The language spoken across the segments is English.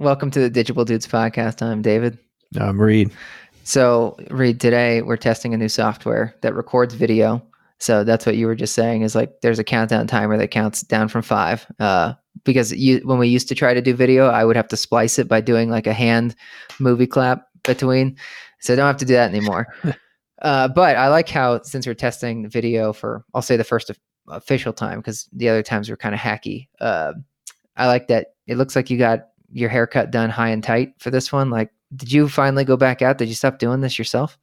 welcome to the Digible Dudes podcast. I'm David. I'm Reid. So, Reid, today we're testing a new software that records video. So that's what you were just saying is like there's a countdown timer that counts down from five. Uh, because you when we used to try to do video, I would have to splice it by doing like a hand movie clap between. So I don't have to do that anymore. uh, but I like how since we're testing the video for I'll say the first official time because the other times were kind of hacky. Uh, I like that it looks like you got your haircut done high and tight for this one. Like, did you finally go back out? Did you stop doing this yourself?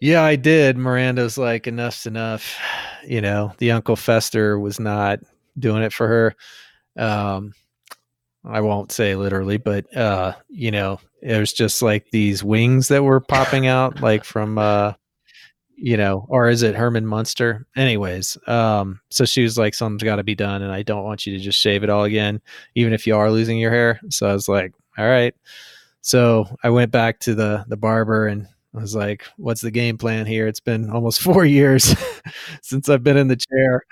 Yeah, I did. Miranda's like, enough's enough. You know, the Uncle Fester was not doing it for her. Um, I won't say literally, but uh, you know, it was just like these wings that were popping out, like from uh, you know, or is it Herman Munster? Anyways, um, so she was like, something's got to be done, and I don't want you to just shave it all again, even if you are losing your hair. So I was like, all right. So I went back to the the barber and I was like, what's the game plan here? It's been almost four years since I've been in the chair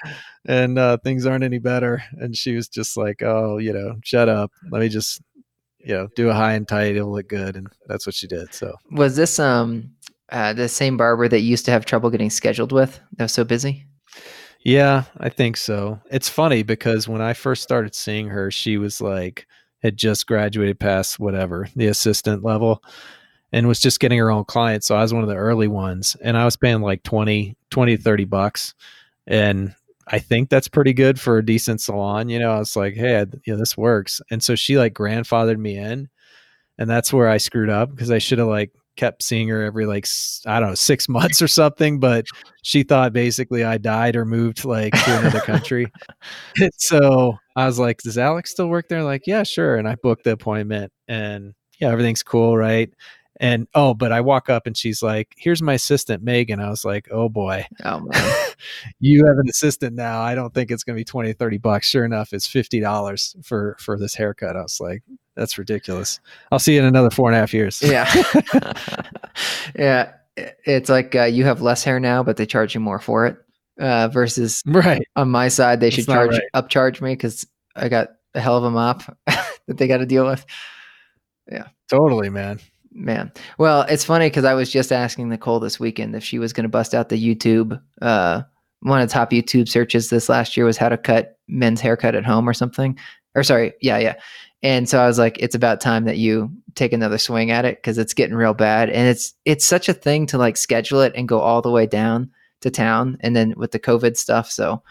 and uh, things aren't any better. And she was just like, oh, you know, shut up. Let me just, you know, do a high and tight. It'll look good. And that's what she did. So was this um uh, the same barber that used to have trouble getting scheduled with that was so busy? Yeah, I think so. It's funny because when I first started seeing her, she was like, had just graduated past whatever, the assistant level and was just getting her own clients. So I was one of the early ones and I was paying like 20, 20, 30 bucks. And I think that's pretty good for a decent salon. You know, I was like, Hey, you know, this works. And so she like grandfathered me in and that's where I screwed up because I should have like kept seeing her every like I don't know six months or something, but she thought basically I died or moved like to another country. so I was like, "Does Alex still work there?" Like, yeah, sure. And I booked the appointment, and yeah, everything's cool, right? And oh, but I walk up and she's like, "Here's my assistant, Megan." I was like, "Oh boy, oh you have an assistant now. I don't think it's going to be 20, 30 bucks." Sure enough, it's fifty dollars for for this haircut. I was like, "That's ridiculous." I'll see you in another four and a half years. Yeah, yeah. It's like uh, you have less hair now, but they charge you more for it. Uh, versus right on my side, they should charge right. upcharge me because I got a hell of a mop that they got to deal with. Yeah, totally, man man. Well, it's funny because I was just asking Nicole this weekend if she was going to bust out the YouTube. Uh, one of the top YouTube searches this last year was how to cut men's haircut at home or something. Or sorry, yeah, yeah. And so I was like, it's about time that you take another swing at it because it's getting real bad. And it's it's such a thing to like schedule it and go all the way down to town, and then with the COVID stuff. So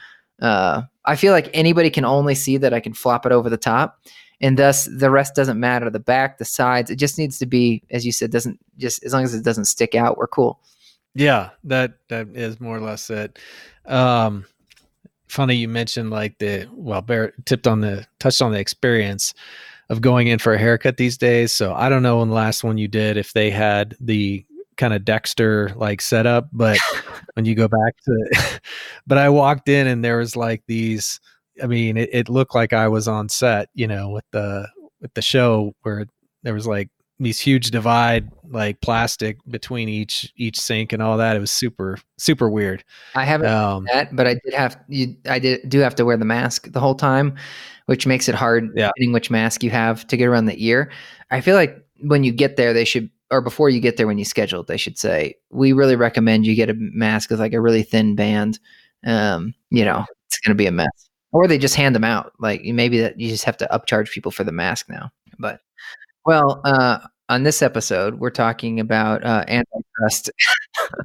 uh, I feel like anybody can only see that I can flop it over the top and thus the rest doesn't matter. The back the sides it just needs to be as you said doesn't just as long as it doesn't stick out we're cool. Yeah that that is more or less it. Um funny you mentioned like the well bear tipped on the touched on the experience of going in for a haircut these days. So i don't know when the last one you did if they had the kind of dexter like setup but when you go back to but i walked in and there was like these I mean, it, it looked like I was on set, you know, with the with the show where there was like these huge divide like plastic between each each sink and all that. It was super super weird. I haven't um, that but i did have you i did do have to wear the mask the whole time which makes it hard yeah. which mask you have to get around the ear. I feel like when you get there they should or before you get there when you schedule they should say we really recommend you get a mask with like a really thin band. Um you know it's going to be a mess or they just hand them out. Like maybe that you just have to upcharge people for the mask now. But well, uh, on this episode, we're talking about uh, antitrust,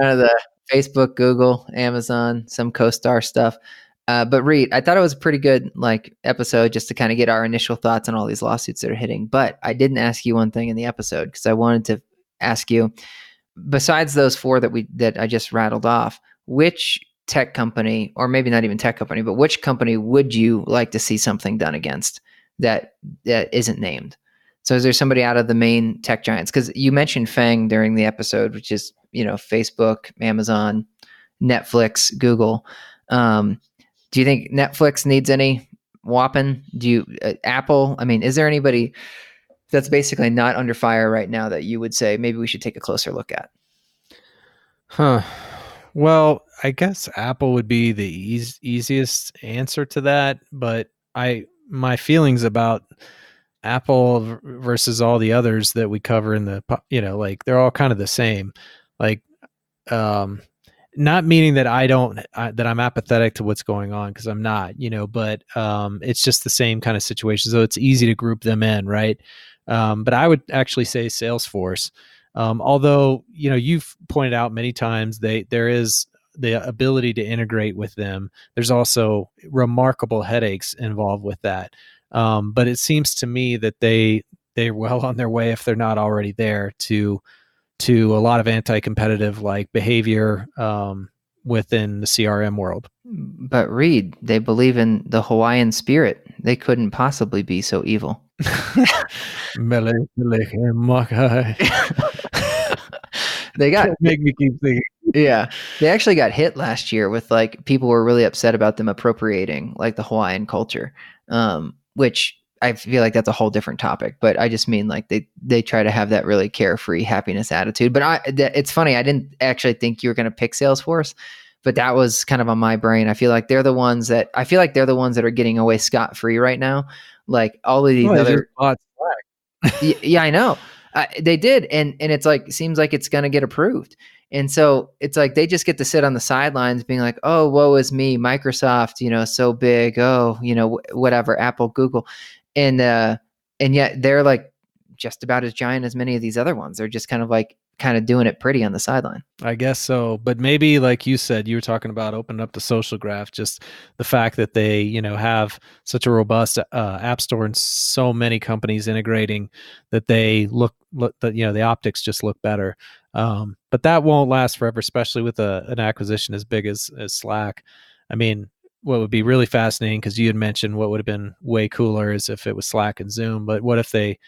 kind of the Facebook, Google, Amazon, some CoStar stuff. Uh, but Reid, I thought it was a pretty good like episode just to kind of get our initial thoughts on all these lawsuits that are hitting. But I didn't ask you one thing in the episode because I wanted to ask you, besides those four that we that I just rattled off, which tech company, or maybe not even tech company, but which company would you like to see something done against that that isn't named? So is there somebody out of the main tech giants? Because you mentioned FAANG during the episode, which is you know Facebook, Amazon, Netflix, Google. Um, do you think Netflix needs any whopping? Do you uh, Apple? I mean, is there anybody that's basically not under fire right now that you would say maybe we should take a closer look at? Huh. Well, I guess Apple would be the easiest answer to that, but I my feelings about Apple versus all the others that we cover in the you know like they're all kind of the same. Like um not meaning that I don't uh, that I'm apathetic to what's going on because I'm not, you know, but um it's just the same kind of situation. So it's easy to group them in, right? Um but I would actually say Salesforce. Um although, you know, you've pointed out many times they there is the ability to integrate with them. There's also remarkable headaches involved with that. Um, but it seems to me that they they're well on their way if they're not already there to to a lot of anti-competitive like behavior um, within the CRM world. But Reid, they believe in the Hawaiian spirit. They couldn't possibly be so evil. they got make me keep thinking. Yeah, they actually got hit last year with like people were really upset about them appropriating like the Hawaiian culture, um, which I feel like that's a whole different topic. But I just mean like they they try to have that really carefree happiness attitude. But I, th- it's funny. I didn't actually think you were going to pick Salesforce, but that was kind of on my brain. I feel like they're the ones that I feel like they're the ones that are getting away scot free right now. Like all of these oh, other. yeah, yeah, I know. Uh, they did, and and it's like seems like it's going to get approved. And so it's like they just get to sit on the sidelines being like, oh, woe is me, Microsoft, you know, so big. Oh, you know, whatever, Apple, Google. And, uh, and yet they're like just about as giant as many of these other ones. They're just kind of like kind of doing it pretty on the sideline. I guess so, but maybe like you said, you were talking about opening up the social graph. Just the fact that they, you know, have such a robust uh, app store and so many companies integrating that they look, look that you know the optics just look better. Um, but that won't last forever, especially with a, an acquisition as big as as Slack. I mean, what would be really fascinating because you had mentioned what would have been way cooler is if it was Slack and Zoom. But what if they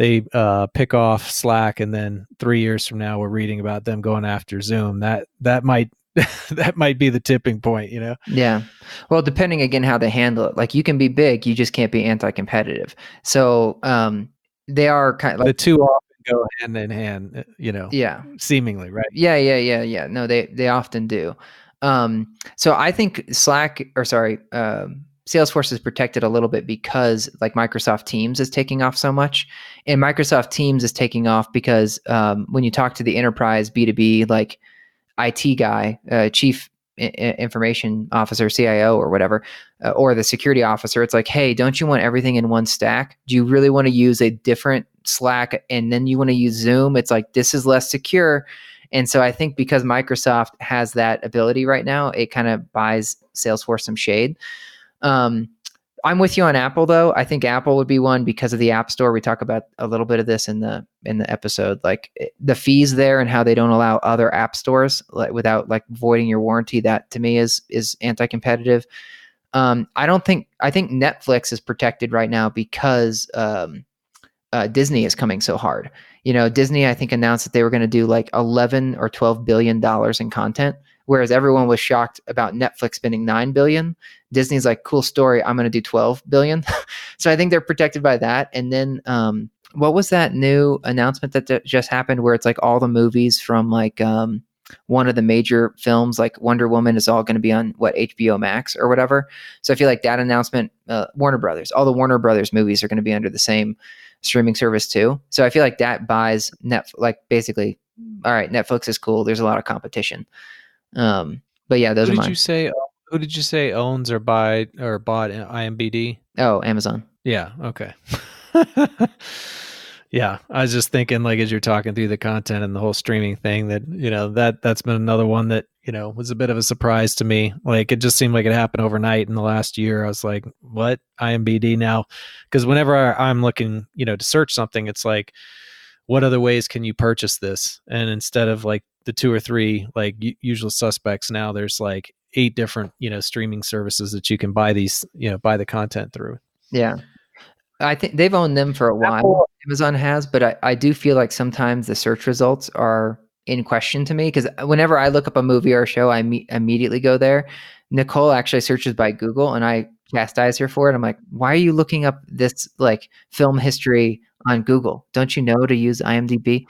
they uh, pick off Slack, and then three years from now we're reading about them going after Zoom. That that might that might be the tipping point, you know? Yeah. Well, depending again how they handle it. Like you can be big, you just can't be anti-competitive. So um, they are kind of like the two often go hand in hand, uh, you know. Yeah. Seemingly, right? Yeah, yeah, yeah, yeah. No, they they often do. Um, so I think Slack or sorry, um, Salesforce is protected a little bit because like Microsoft Teams is taking off so much, and Microsoft Teams is taking off because um, when you talk to the enterprise B two B like IT guy, uh, chief information officer, CIO or whatever, uh, or the security officer, it's like, hey, don't you want everything in one stack? Do you really want to use a different Slack and then you want to use Zoom? It's like this is less secure. And so I think because Microsoft has that ability right now, it kind of buys Salesforce some shade. Um, I'm with you on Apple though. I think Apple would be one because of the App Store. We talk about a little bit of this in the in the episode, like eh, the fees there and how they don't allow other app stores like without like voiding your warranty. That to me is is anti-competitive. Um, I don't think I think Netflix is protected right now because um, uh, Disney is coming so hard. You know, Disney I think announced that they were going to do like 11 or 12 billion dollars in content whereas everyone was shocked about Netflix spending 9 billion. Disney's like, cool story, I'm going to do 12 billion. so I think they're protected by that. And then um, what was that new announcement that just happened where it's like all the movies from like um, one of the major films like Wonder Woman is all going to be on what HBO Max or whatever. So I feel like that announcement, uh, Warner Brothers, all the Warner Brothers movies are going to be under the same streaming service too. So I feel like that buys net like basically, all right, Netflix is cool. There's a lot of competition. Um, but yeah, those who are did mine. you say? Who did you say owns or buy or bought IMBD? Oh, Amazon. Yeah. Okay. yeah, I was just thinking, like, as you're talking through the content and the whole streaming thing, that you know that that's been another one that you know was a bit of a surprise to me. Like, it just seemed like it happened overnight in the last year. I was like, what IMBD now? Because whenever I'm looking, you know, to search something, it's like, what other ways can you purchase this? And instead of like the two or three like usual suspects now there's like eight different you know streaming services that you can buy these you know buy the content through yeah i think they've owned them for a while Apple. amazon has but I, I do feel like sometimes the search results are in question to me because whenever i look up a movie or a show i me- immediately go there nicole actually searches by google and i chastise her for it i'm like why are you looking up this like film history on Google. Don't you know to use IMDb?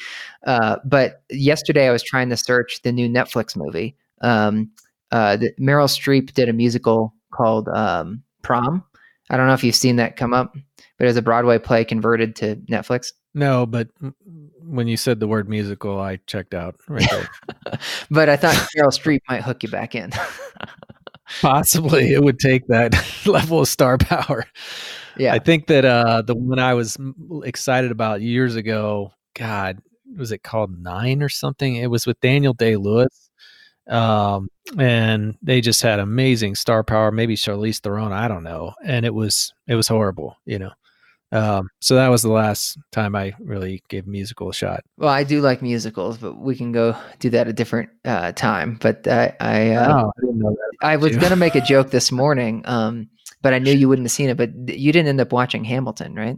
Uh, but yesterday I was trying to search the new Netflix movie. Um, uh, Meryl Streep did a musical called um, Prom. I don't know if you've seen that come up, but as a Broadway play converted to Netflix. No, but when you said the word musical, I checked out right but I thought Meryl Streep might hook you back in. Possibly, it would take that level of star power. Yeah, I think that uh, the one I was excited about years ago. God, was it called Nine or something? It was with Daniel Day Lewis, um, and they just had amazing star power. Maybe Charlize Theron, I don't know, and it was it was horrible, you know. Um, so that was the last time I really gave musical a shot. Well, I do like musicals, but we can go do that a different uh, time. But I, I, uh, oh, I, I was going to make a joke this morning, um, but I knew you wouldn't have seen it. But you didn't end up watching Hamilton, right?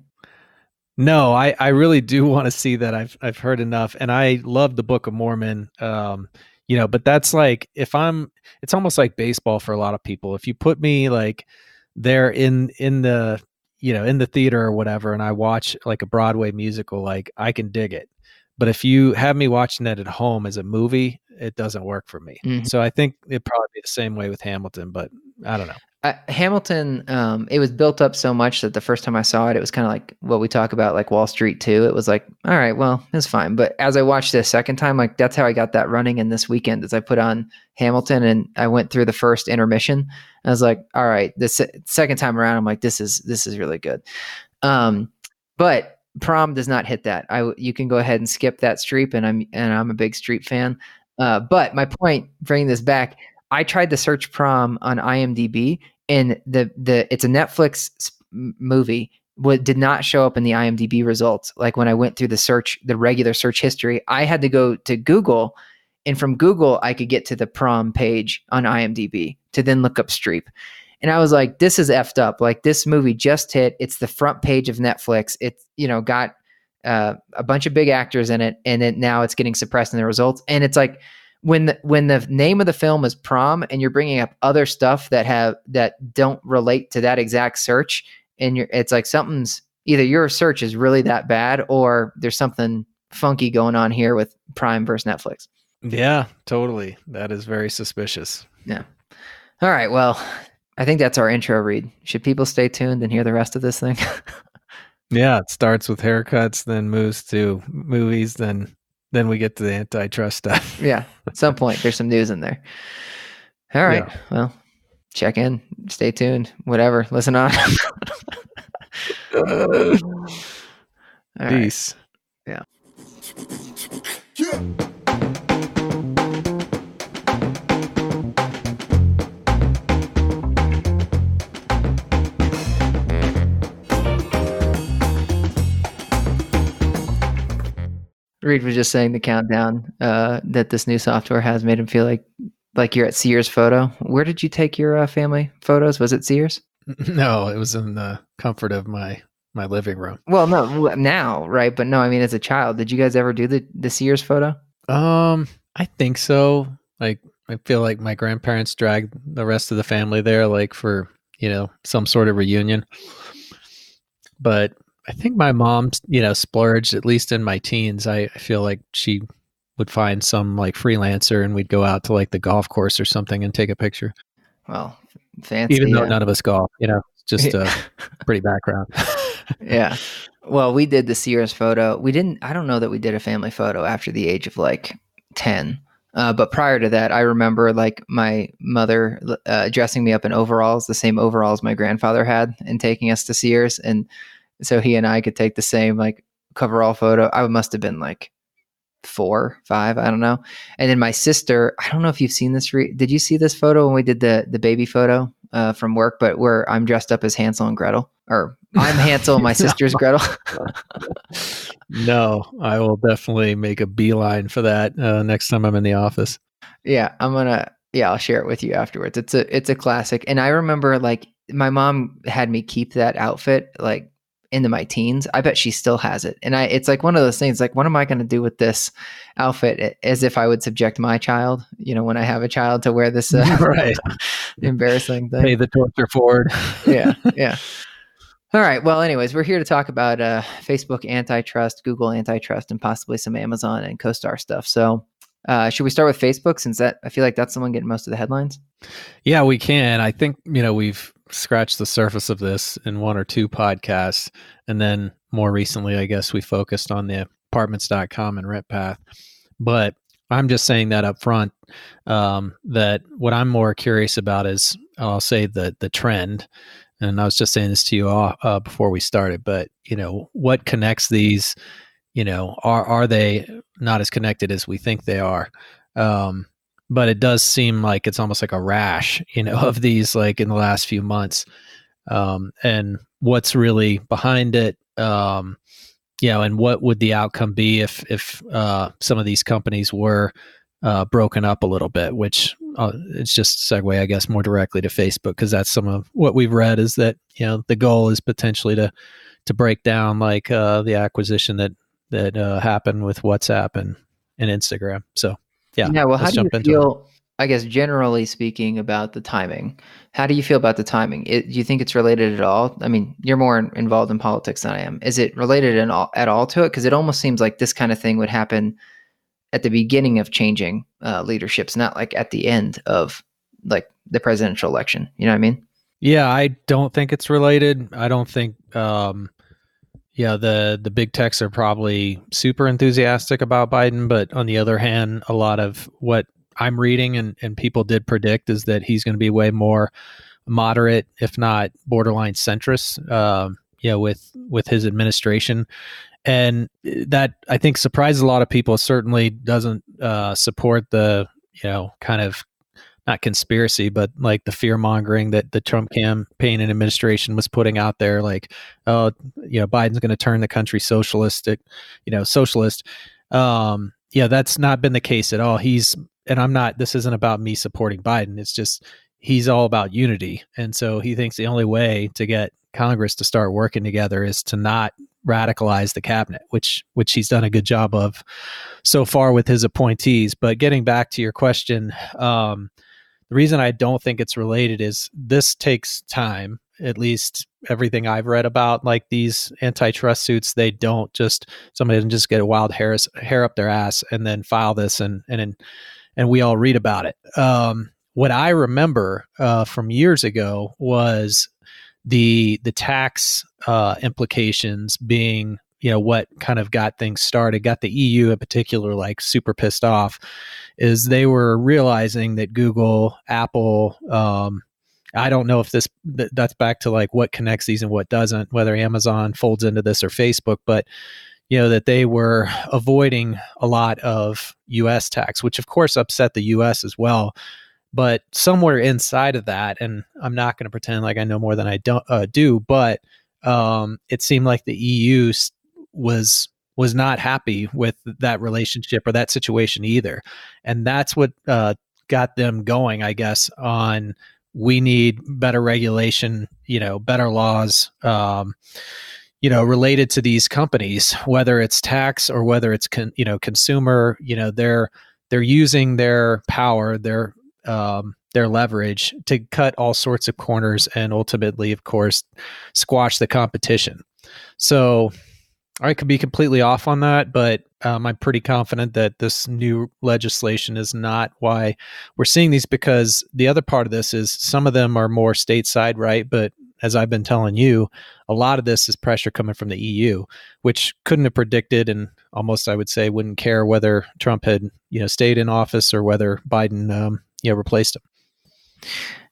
No, I, I really do want to see that. I've I've heard enough, and I love the Book of Mormon. Um, you know, but that's like if I'm, it's almost like baseball for a lot of people. If you put me like there in in the you know in the theater or whatever and i watch like a broadway musical like i can dig it but if you have me watching it at home as a movie it doesn't work for me mm-hmm. so i think it'd probably be the same way with hamilton but i don't know Hamilton, um, it was built up so much that the first time I saw it, it was kind of like what we talk about, like Wall Street too. It was like, all right, well, it's fine. But as I watched a second time, like that's how I got that running in this weekend. As I put on Hamilton and I went through the first intermission, I was like, all right, this second time around, I'm like, this is this is really good. Um, but prom does not hit that. I you can go ahead and skip that Streep, and I'm and I'm a big Streep fan. Uh, but my point, bringing this back, I tried to search prom on IMDb, and the the it's a Netflix movie. What did not show up in the IMDb results. Like when I went through the search, the regular search history, I had to go to Google, and from Google I could get to the prom page on IMDb to then look up Streep. And I was like, this is effed up. Like this movie just hit. It's the front page of Netflix. It's you know got uh, a bunch of big actors in it, and it now it's getting suppressed in the results. And it's like when the, when the name of the film is prom and you're bringing up other stuff that have that don't relate to that exact search and you're it's like something's either your search is really that bad or there's something funky going on here with prime versus netflix. Yeah totally. That is very suspicious. Yeah. All right. Well i think that's our intro read. Should people stay tuned and hear the rest of this thing? Yeah it starts with haircuts then moves to movies then then we get to the antitrust stuff. yeah. At some point, there's some news in there. All right. Yeah. Well, check in, stay tuned, whatever. Listen on. Peace. Right. Yeah. yeah. Reid was just saying the countdown uh, that this new software has made him feel like like you're at Sears Photo. Where did you take your uh, family photos? Was it Sears? No, it was in the comfort of my my living room. Well, no, now, right? But no, I mean, as a child, did you guys ever do the the Sears photo? Um, I think so. Like, I feel like my grandparents dragged the rest of the family there, like for you know some sort of reunion. But I think my mom, you know, splurged at least in my teens. I, I feel like she would find some like freelancer and we'd go out to like the golf course or something and take a picture. Well, fancy. Even though yeah. none of us golf, you know, just a pretty background. yeah. Well, we did the Sears photo. We didn't, I don't know that we did a family photo after the age of like 10. Uh, but prior to that, I remember like my mother uh, dressing me up in overalls, the same overalls my grandfather had, and taking us to Sears. And so he and I could take the same like coverall photo. I must have been like four, five, I don't know. And then my sister, I don't know if you've seen this. Re- did you see this photo when we did the the baby photo uh, from work? But where I'm dressed up as Hansel and Gretel, or I'm Hansel and my sister's Gretel. no, I will definitely make a beeline for that uh, next time I'm in the office. Yeah, I'm gonna. Yeah, I'll share it with you afterwards. It's a it's a classic, and I remember like my mom had me keep that outfit like into my teens. I bet she still has it. And I it's like one of those things like what am I going to do with this outfit as if I would subject my child, you know, when I have a child to wear this uh, right embarrassing thing. Pay the torture forward. yeah. Yeah. All right. Well, anyways, we're here to talk about uh, Facebook antitrust, Google antitrust, and possibly some Amazon and CoStar stuff. So, uh, should we start with Facebook since that I feel like that's the one getting most of the headlines? Yeah, we can. I think you know we've scratched the surface of this in one or two podcasts. And then more recently, I guess we focused on the apartments.com and RentPath. But I'm just saying that up front. Um, that what I'm more curious about is I'll say the the trend. And I was just saying this to you all, uh, before we started, but you know what connects these? You know, are are they not as connected as we think they are? Um, but it does seem like it's almost like a rash, you know, of these like in the last few months. Um, and what's really behind it? Um, you know, and what would the outcome be if if uh, some of these companies were uh, broken up a little bit? Which uh, it's just segue, I guess, more directly to Facebook because that's some of what we've read is that you know the goal is potentially to to break down like uh, the acquisition that that uh, happened with WhatsApp and and Instagram. So yeah. Yeah. Well, how do you feel? I guess generally speaking about the timing. How do you feel about the timing? It, do you think it's related at all? I mean, you're more involved in politics than I am. Is it related all, at all to it? Because it almost seems like this kind of thing would happen at the beginning of changing uh, leaderships, not like at the end of like the presidential election. You know what I mean? Yeah, I don't think it's related. I don't think um, yeah, the the big techs are probably super enthusiastic about Biden, but on the other hand, a lot of what I'm reading and, and people did predict is that he's going to be way more moderate, if not borderline centrist, um, you know, with with his administration, and that I think surprises a lot of people. Certainly doesn't uh, support the you know kind of not conspiracy, but like the fear mongering that the Trump campaign and administration was putting out there, like, oh, you know, Biden's going to turn the country socialistic, you know, socialist. Um, yeah, that's not been the case at all. He's, and I'm not, this isn't about me supporting Biden. It's just, he's all about unity. And so he thinks the only way to get Congress to start working together is to not radicalize the cabinet, which which he's done a good job of so far with his appointees. But getting back to your question, um, the reason I don't think it's related is this takes time. At least everything I've read about like these antitrust suits, they don't just somebody doesn't just get a wild hair, hair up their ass and then file this and and and we all read about it. Um, what I remember uh, from years ago was the the tax uh, implications being you know what kind of got things started got the eu in particular like super pissed off is they were realizing that google apple um, i don't know if this that's back to like what connects these and what doesn't whether amazon folds into this or facebook but you know that they were avoiding a lot of us tax which of course upset the us as well. But somewhere inside of that and i'm not going to pretend like i know more than i don't uh, do but um, it seemed like the eu was was not happy with that relationship or that situation either. And that's what uh, got them going i guess on we need better regulation you know better laws um, you know related to these companies whether it's tax or whether it's con, you know consumer you know they're they're using their power their um, their leverage to cut all sorts of corners and ultimately of course squash the competition. So I could be completely off on that, but um, I'm pretty confident that this new legislation is not why we're seeing these because the other part of this is some of them are more stateside, right? But as I've been telling you, a lot of this is pressure coming from the EU, which couldn't have predicted and almost I would say wouldn't care whether Trump had you know stayed in office or whether Biden um, you know replaced him.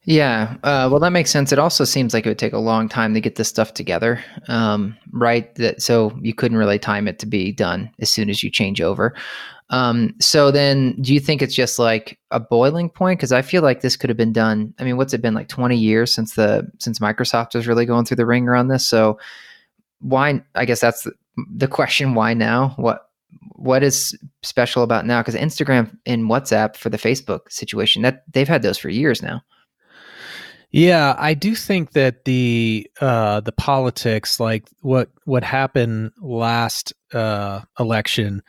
Yeah, uh, well, that makes sense. It also seems like it would take a long time to get this stuff together, um, right? That so you couldn't really time it to be done as soon as you change over. Um, so then, do you think it's just like a boiling point? Because I feel like this could have been done. I mean, what's it been like twenty years since the since Microsoft was really going through the ringer on this? So why? I guess that's the, the question. Why now? What what is special about now? Because Instagram and WhatsApp for the Facebook situation that they've had those for years now. Yeah, I do think that the uh, the politics, like what what happened last uh, election,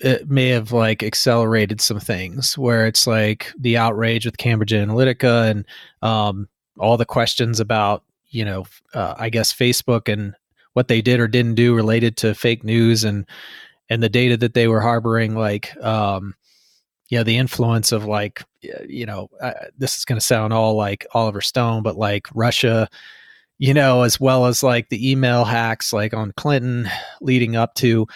it may have like accelerated some things. Where it's like the outrage with Cambridge Analytica and um, all the questions about you know, uh, I guess Facebook and what they did or didn't do related to fake news and and the data that they were harboring, like um, know the influence of like you know uh, this is going to sound all like Oliver Stone, but like Russia, you know, as well as like the email hacks like on Clinton leading up to.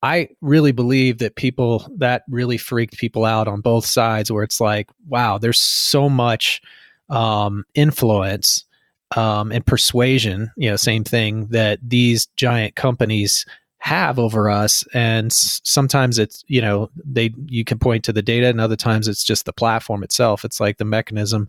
I really believe that people that really freaked people out on both sides, where it's like, wow, there's so much um, influence um, and persuasion, you know, same thing that these giant companies have over us and sometimes it's you know they you can point to the data and other times it's just the platform itself. It's like the mechanism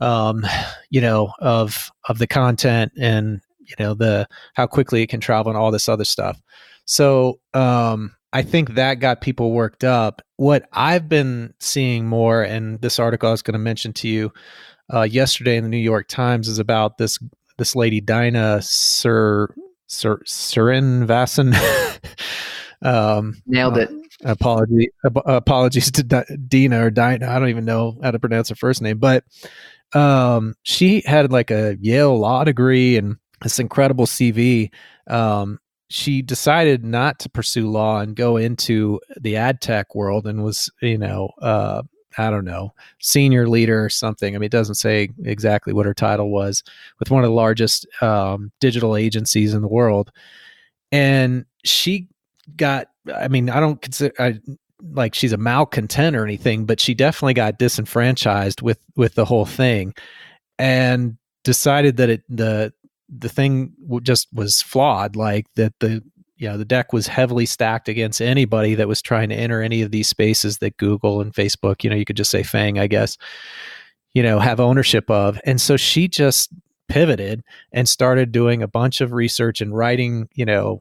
um you know of of the content and you know the how quickly it can travel and all this other stuff. So um i think that got people worked up. What i've been seeing more and this article i was going to mention to you uh, yesterday in the new york times is about this this lady dinah sir Sir Srinivasan. um, Nailed it. Uh, apology, uh, apologies to D- Dina or Dinah. I don't even know how to pronounce her first name, but um, she had like a Yale law degree and this incredible CV. Um, she decided not to pursue law and go into the ad tech world and was, you know, uh, I don't know, senior leader or something. I mean, it doesn't say exactly what her title was with one of the largest um, digital agencies in the world. And she got, I mean, I don't consider, I, like she's a malcontent or anything, but she definitely got disenfranchised with, with the whole thing and decided that it, the, the thing just was flawed, like that the you know the deck was heavily stacked against anybody that was trying to enter any of these spaces that Google and Facebook, you know, you could just say FAANG, I guess, you know, have ownership of. And so she just pivoted and started doing a bunch of research and writing, you know,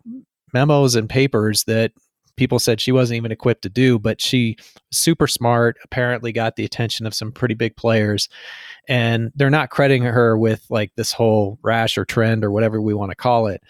memos and papers that people said she wasn't even equipped to do, but she super smart, apparently got the attention of some pretty big players. And they're not crediting her with like this whole rash or trend or whatever we want to call it.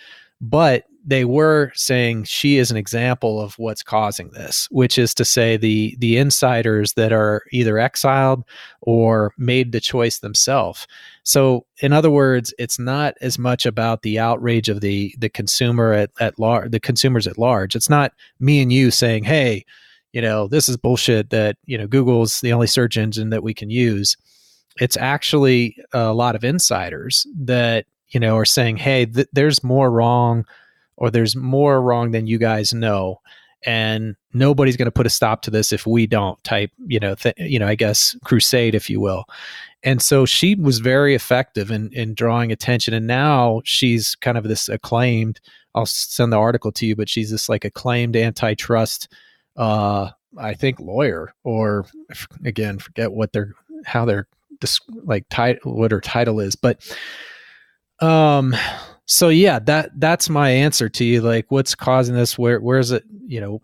But they were saying she is an example of what's causing this, which is to say the the insiders that are either exiled or made the choice themselves. So, in other words, it's not as much about the outrage of the the consumer at at large, the consumers at large. It's not me and you saying, "Hey, you know, this is bullshit that you know Google's the only search engine that we can use." It's actually a lot of insiders that you know are saying, "Hey, th- there's more wrong." Or there's more wrong than you guys know and nobody's going to put a stop to this if we don't type you know th- you know i guess crusade if you will. And so she was very effective in in drawing attention and now she's kind of this acclaimed i'll send the article to you but she's this like acclaimed antitrust uh i think lawyer or again forget what they're how they're like title what her title is but um so yeah that that's my answer to you like what's causing this? Where where's it you know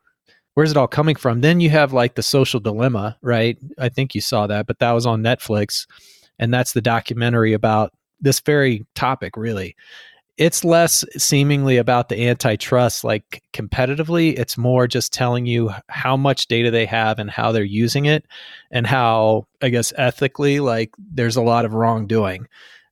where's it all coming from? Then you have like the social dilemma right? I think you saw that but that was on netflix and that's the documentary about this very topic really. It's less seemingly about the antitrust like competitively. It's more just telling you how much data they have and how they're using it and how i guess ethically like there's a lot of wrongdoing.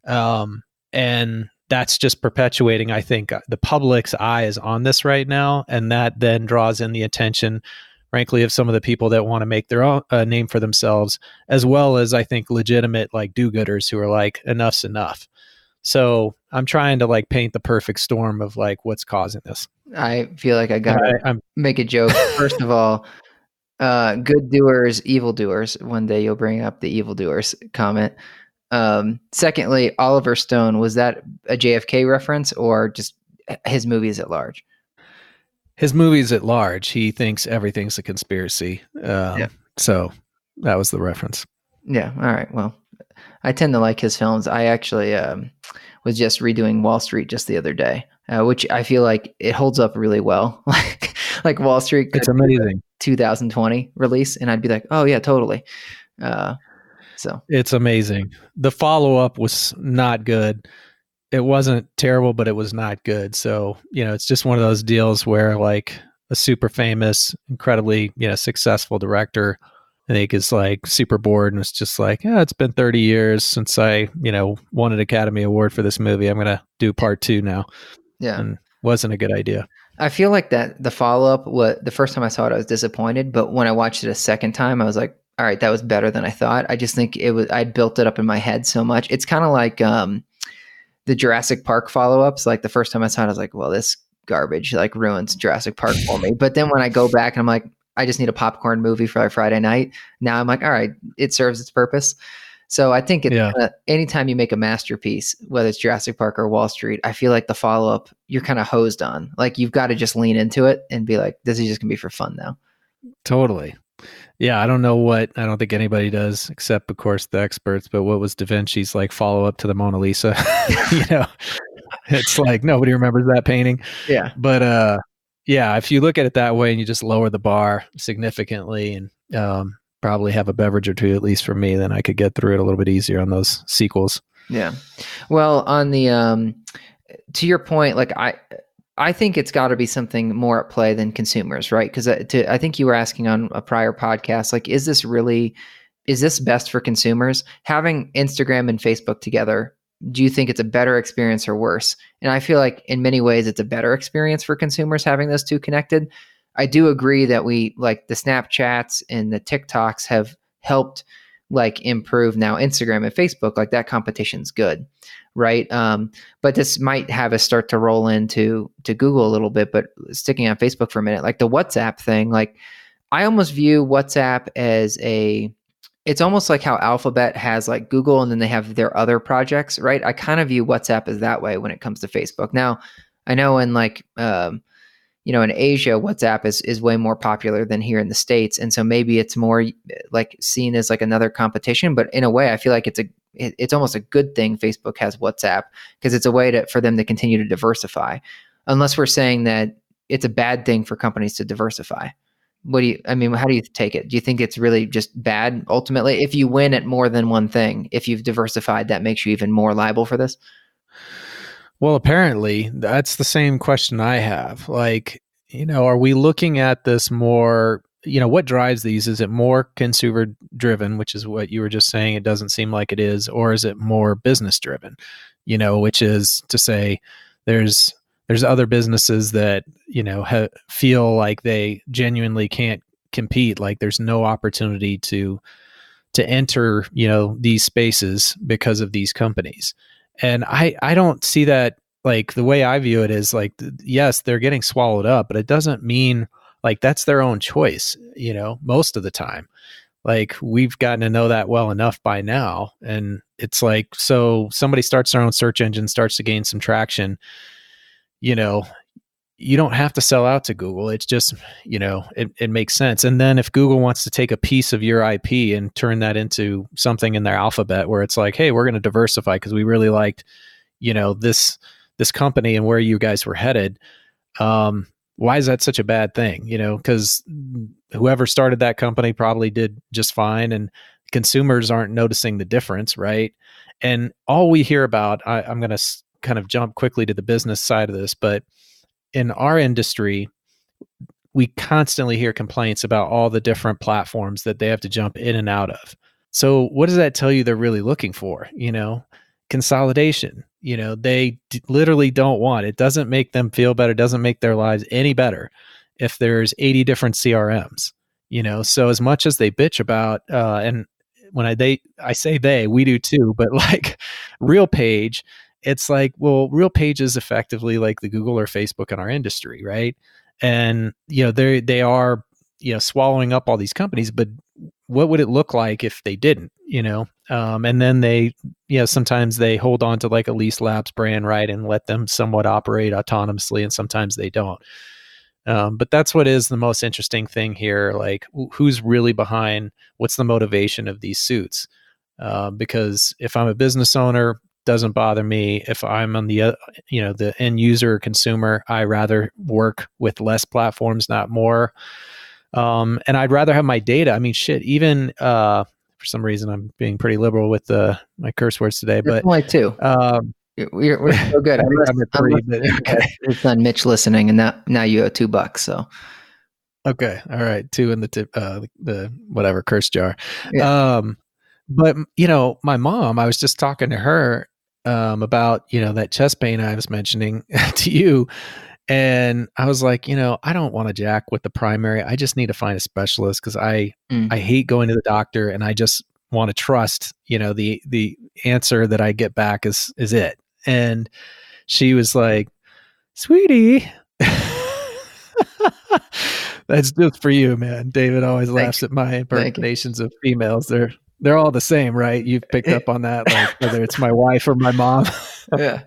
Um, and that's just perpetuating i think uh, the public's eye is on this right now and that then draws in the attention frankly of some of the people that want to make their own uh, name for themselves as well as i think legitimate like do-gooders who are like enough's enough. So i'm trying to like paint the perfect storm of like what's causing this. I feel like i gotta make a joke. First of all uh, good doers evil doers. One day you'll bring up the evil doers comment um, secondly, Oliver Stone was that a JFK reference or just his movies at large? His movies at large. He thinks everything's a conspiracy. Um, yeah. So that was the reference. Yeah. All right. Well, I tend to like his films. I actually um, was just redoing Wall Street just the other day, uh, which I feel like it holds up really well. like like Wall Street. It's amazing. 2020 release, and I'd be like, oh yeah, totally. Uh, so it's amazing. The follow up was not good. It wasn't terrible, but it was not good. So, you know, it's just one of those deals where like a super famous, incredibly, you know, successful director, I think is like super bored and it's just like, yeah, it's been 30 years since I, you know, won an Academy Award for this movie. I'm going to do part two now. Yeah. And wasn't a good idea. I feel like that the follow up, what the first time I saw it, I was disappointed, but when I watched it a second time, I was like, all right, that was better than I thought. I just think it was, I built it up in my head so much. It's kind of like um, the Jurassic Park follow ups. Like the first time I saw it, I was like, well, this garbage like ruins Jurassic Park for me. But then when I go back and I'm like, I just need a popcorn movie for a Friday night. Now I'm like, all right, it serves its purpose. So I think it's yeah. uh, anytime you make a masterpiece, whether it's Jurassic Park or Wall Street, I feel like the follow up you're kind of hosed on. Like you've got to just lean into it and be like, this is just gonna be for fun now. Totally. Yeah, I don't know what I don't think anybody does except of course the experts, but what was Da Vinci's like follow up to the Mona Lisa? you know. It's like nobody remembers that painting. Yeah. But uh yeah, if you look at it that way and you just lower the bar significantly and um probably have a beverage or two at least for me, then I could get through it a little bit easier on those sequels. Yeah. Well, on the um to your point, like I I think it's got to be something more at play than consumers, right? Because uh, I think you were asking on a prior podcast, like, is this really is this best for consumers? Having Instagram and Facebook together, do you think it's a better experience or worse? And I feel like in many ways it's a better experience for consumers having those two connected. I do agree that we like the Snapchats and the TikToks have helped like improve now Instagram and Facebook. Like that competition's good, right? Um, but this might have us start to roll into to Google a little bit. But sticking on Facebook for a minute, like the WhatsApp thing, like I almost view WhatsApp as a it's almost like how Alphabet has like Google and then they have their other projects, right? I kind of view WhatsApp as that way when it comes to Facebook. Now, I know in like um, you know in asia whatsapp is is way more popular than here in the states. And so maybe it's more like seen as like another competition but in a way i feel like it's a it, it's almost a good thing facebook has whatsapp because it's a way to for them to continue to diversify. Unless we're saying that it's a bad thing for companies to diversify. What do you i mean how do you take it? Do you think it's really just bad ultimately? If you win at more than one thing if you've diversified that makes you even more liable for this well, apparently, that's the same question I have. Like, you know, are we looking at this more? You know, what drives these? Is it more consumer driven, which is what you were just saying? It doesn't seem like it is, or is it more business driven? You know, which is to say, there's there's other businesses that you know ha- feel like they genuinely can't compete. Like, there's no opportunity to to enter you know these spaces because of these companies and I I don't see that like the way I view it is like yes they're getting swallowed up, but it doesn't mean like that's their own choice. You know, most of the time, like we've gotten to know that well enough by now, and it's like so somebody starts their own search engine, starts to gain some traction. You know, you don't have to sell out to Google. It's just, you know, it, it makes sense. And then if Google wants to take a piece of your IP and turn that into something in their alphabet where it's like, hey, we're going to diversify because we really liked, you know, this this company and where you guys were headed. Um, why is that such a bad thing? You know, because whoever started that company probably did just fine and consumers aren't noticing the difference, right? And all we hear about, I, I'm going to kind of jump quickly to the business side of this, but in our industry, we constantly hear complaints about all the different platforms that they have to jump in and out of. So, what does that tell you they're really looking for? You know, consolidation. You know, they d- literally don't want it. Doesn't make them feel better. Doesn't make their lives any better if there's 80 different CRMs. You know, so as much as they bitch about, uh, and when I they I say they, we do too, but like RealPage it's like, well, RealPage is effectively like the Google or Facebook in our industry, right? And you know, they they are you know swallowing up all these companies, but what would it look like if they didn't? You know, um, and then they, you know, sometimes they hold on to like a LeaseLabs brand, right, and let them somewhat operate autonomously, and sometimes they don't. Um, but that's what is the most interesting thing here. Like, who's really behind? What's the motivation of these suits? Uh, because if I'm a business owner, doesn't bother me if i'm on the uh, you know the end user consumer i rather work with less platforms not more um, and i'd rather have my data i mean shit even uh, for some reason i'm being pretty liberal with the my curse words today but only two um, we're, we're so good. I'm, I'm three, but, okay. It's on Mitch listening, and now now you owe two bucks. So okay, all right, two in the tip, uh, the whatever curse jar. Yeah. Um, but you know, my mom, I was just talking to her, um, about you know that chest pain I was mentioning to you, and I was like, you know, I don't want to jack with the primary. I just need to find a specialist because I mm. I hate going to the doctor, and I just want to trust, you know, the the answer that I get back is is it. And she was like, "Sweetie." That's just for you, man. David always Thank laughs at my impersonations of females. They're they're all the same, right? You've picked eh. up on that, like whether it's my wife or my mom. yeah.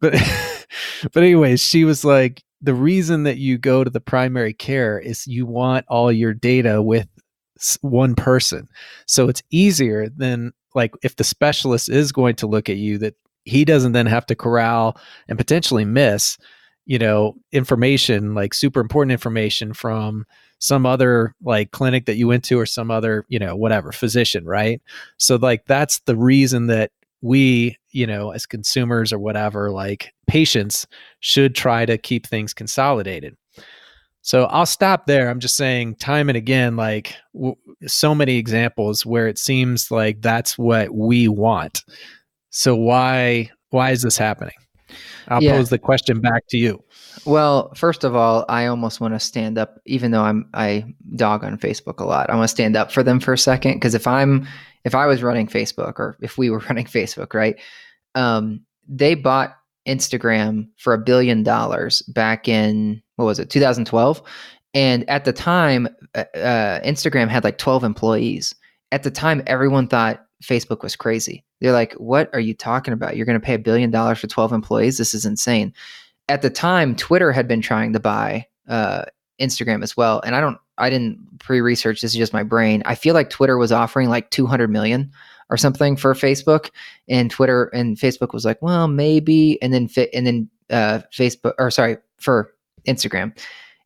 but but anyways, she was like, the reason that you go to the primary care is you want all your data with one person. So it's easier than like if the specialist is going to look at you that he doesn't then have to corral and potentially miss, you know, information like super important information from some other like clinic that you went to or some other, you know, whatever physician, right? So like that's the reason that we, you know, as consumers or whatever, like patients should try to keep things consolidated. So I'll stop there. I'm just saying, time and again, like w- so many examples where it seems like that's what we want. So why why is this happening? I'll yeah. pose the question back to you. Well, first of all, I almost want to stand up, even though I'm I dog on Facebook a lot. I want to stand up for them for a second because if I'm if I was running Facebook or if we were running Facebook, right? Um, they bought Instagram for a billion dollars back in what was it 2012 and at the time uh, uh, instagram had like 12 employees at the time everyone thought facebook was crazy they're like what are you talking about you're going to pay a billion dollars for 12 employees this is insane at the time twitter had been trying to buy uh, instagram as well and i don't i didn't pre-research this is just my brain i feel like twitter was offering like 200 million or something for Facebook, and Twitter and Facebook was like, well, maybe, and then fit, and then uh, Facebook or sorry for Instagram.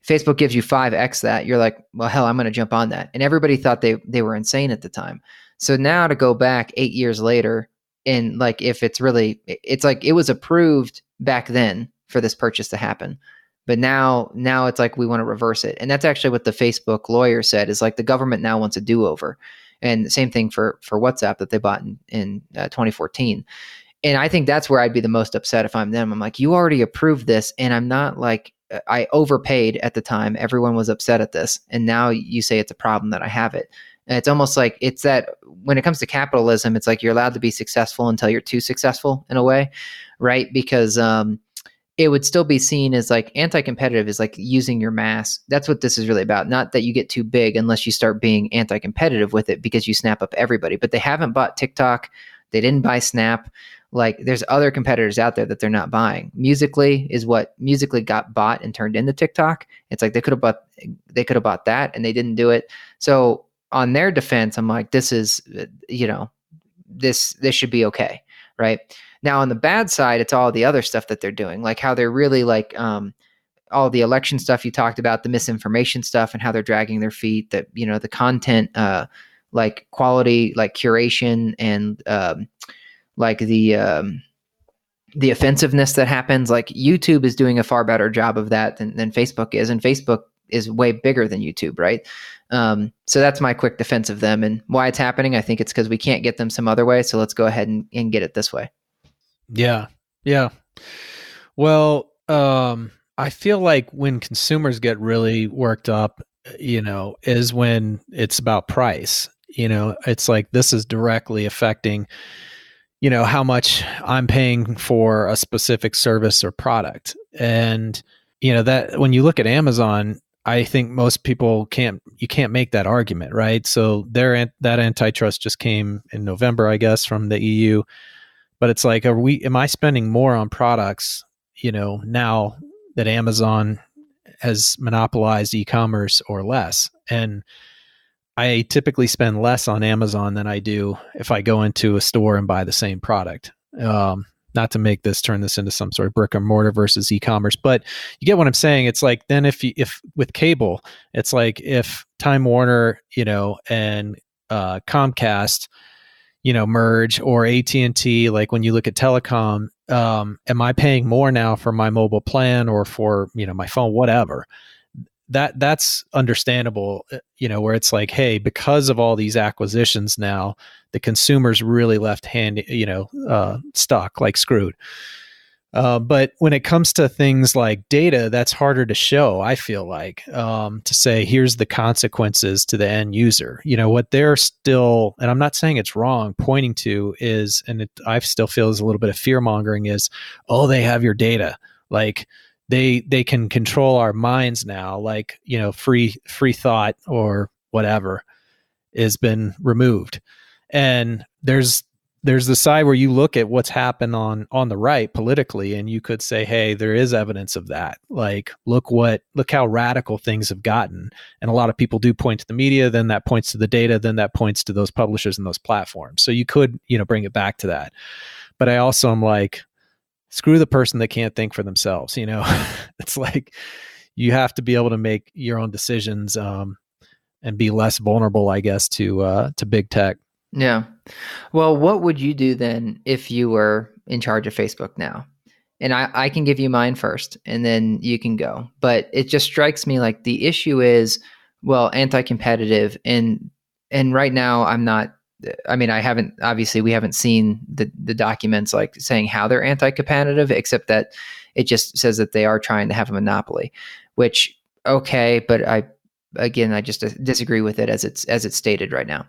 Facebook gives you 5x that. You're like, well, hell, I'm going to jump on that. And everybody thought they they were insane at the time. So now to go back 8 years later and like if it's really it's like it was approved back then for this purchase to happen. But now now it's like we want to reverse it. And that's actually what the Facebook lawyer said is like the government now wants a do-over. And same thing for for WhatsApp that they bought in in uh, 2014. And I think that's where I'd be the most upset if I'm them. I'm like, you already approved this, and I'm not like I overpaid at the time. Everyone was upset at this, and now you say it's a problem that I have it. It's almost like it's that when it comes to capitalism, it's like you're allowed to be successful until you're too successful in a way, right? Because um, it would still be seen as like anti-competitive is like using your mass. That's what this is really about. Not that you get too big unless you start being anti-competitive with it because you snap up everybody. But they haven't bought TikTok. They didn't buy Snap. Like there's other competitors out there that they're not buying. Musical.ly is what Musical.ly got bought and turned into TikTok. It's like they could have bought they could have bought that and they didn't do it. So on their defense, I'm like, this is you know, this this should be okay, right? Now on the bad side, it's all the other stuff that they're doing, like how they're really like um, all the election stuff you talked about, the misinformation stuff, and how they're dragging their feet. That you know the content, uh, like quality, like curation, and um, like the um, the offensiveness that happens. Like YouTube is doing a far better job of that than, than Facebook is, and Facebook is way bigger than YouTube, right? Um, so that's my quick defense of them and why it's happening. I think it's because we can't get them some other way. So let's go ahead and, and get it this way. Yeah. Yeah. Well, um, I feel like when consumers get really worked up, you know, is when it's about price. You know, it's like this is directly affecting, you know, how much I'm paying for a specific service or product. And, you know, that when you look at Amazon, I think most people can't you can't make that argument, right? So their that antitrust just came in November, I guess, from the EU but it's like are we am i spending more on products you know now that amazon has monopolized e-commerce or less? And i typically spend less on amazon than i do if i go into a store and buy the same product. Um, not to make this turn this into some sort of brick and mortar versus e-commerce but you get what i'm saying? It's like then if you, if with cable it's like if time warner you know and uh, comcast you know merge or AT&T like when you look at telecom um, am I paying more now for my mobile plan or for you know my phone whatever that that's understandable uh, you know where it's like hey because of all these acquisitions now the consumers really left hand you know uh, stuck like screwed Uh, but when it comes to things like data, that's harder to show. I feel like um, to say here's the consequences to the end user. You know what they're still, and I'm not saying it's wrong. Pointing to is, and it, I still feel is a little bit of fear mongering. Is oh they have your data like they they can control our minds now. Like you know free free thought or whatever has been removed, and there's there's the side where you look at what's happened on on the right politically and you could say hey there is evidence of that. Like look what look how radical things have gotten. And a lot of people do point to the media then that points to the data then that points to those publishers and those platforms. So you could you know bring it back to that. But i also am like screw the person that can't think for themselves you know it's like you have to be able to make your own decisions um, and be less vulnerable i guess to uh, to big tech yeah. Well, what would you do then if you were in charge of Facebook now? And I, I can give you mine first and then you can go. But it just strikes me like the issue is, well, anti competitive. And and right now I'm not I mean, I haven't obviously we haven't seen the the documents like saying how they're anti-competitive, except that it just says that they are trying to have a monopoly. Which okay, but I again I just disagree with it as it's as it's stated right now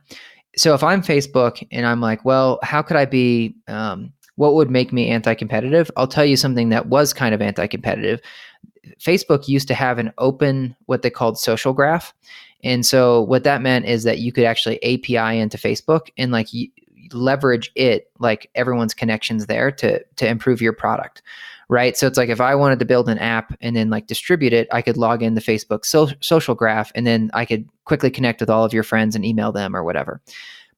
so if I'm Facebook and I'm like, well, how could I be? Um, what would make me anti-competitive? I'll tell you something that was kind of anti-competitive. Facebook used to have an open, what they called social graph, and so what that meant is that you could actually API into Facebook and like leverage it, like everyone's connections there to to improve your product right? So it's like if I wanted to build an app and then like distribute it, I could log in the Facebook so- social graph and then I could quickly connect with all of your friends and email them or whatever.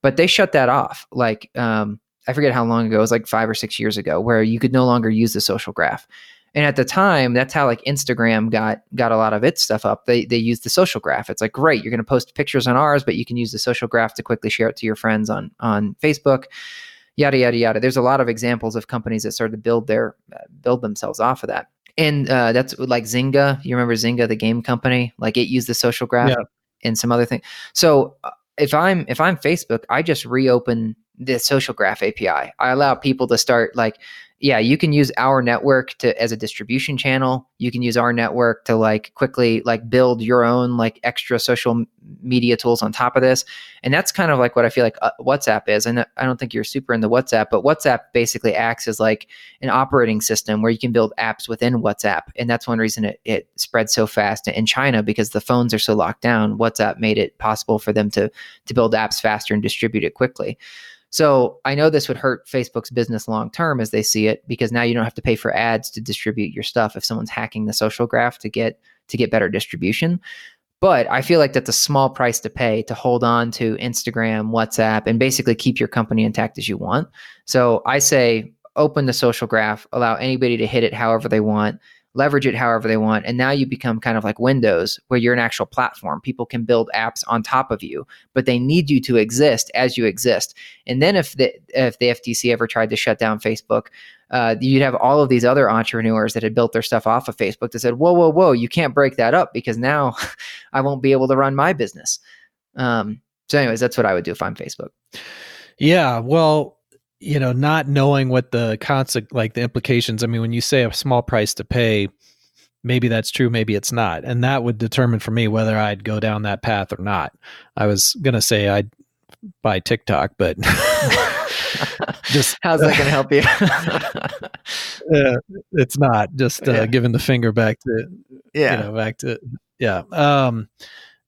But they shut that off. Like um, I forget how long ago, it was like five or six years ago, where you could no longer use the social graph. And at the time, that's how like Instagram got got a lot of its stuff up. They they used the social graph. It's like great, you're going to post pictures on ours, but you can use the social graph to quickly share it to your friends on on Facebook yada yada yada. There's a lot of examples of companies that started to build their uh, build themselves off of that, and uh, that's like Zynga. You remember Zynga, the game company? Like it used the social graph yeah. and some other thing. So uh, if I'm if I'm Facebook, I just reopen the social graph API. I allow people to start like yeah, you can use our network to as a distribution channel. You can use our network to like quickly like build your own like extra social media tools on top of this. And that's kind of like what I feel like uh, WhatsApp is. And I don't think you're super into WhatsApp, but WhatsApp basically acts as like an operating system where you can build apps within WhatsApp. And that's one reason it, it spread so fast in China because the phones are so locked down. WhatsApp made it possible for them to to build apps faster and distribute it quickly. So I know this would hurt Facebook's business long term as they see it because now you don't have to pay for ads to distribute your stuff if someone's hacking the social graph to get to get better distribution. But I feel like that's a small price to pay to hold on to Instagram, WhatsApp, and basically keep your company intact as you want. So I say open the social graph, allow anybody to hit it however they want leverage it however they want. And now you become kind of like Windows, where you're an actual platform. People can build apps on top of you, but they need you to exist as you exist. And then if the if the FTC ever tried to shut down Facebook, uh, you'd have all of these other entrepreneurs that had built their stuff off of Facebook that said, "Whoa, whoa, whoa! You can't break that up because now I won't be able to run my business." Um, so, anyways, that's what I would do if I'm Facebook. Yeah, well, you know, not knowing what the concept, like the implications. I mean, when you say a small price to pay, maybe that's true, maybe it's not, and that would determine for me whether I'd go down that path or not. I was gonna say I'd buy TikTok, but just how's that going to help you? uh, it's not just uh, yeah. giving the finger back to yeah, you know, back to yeah. Um,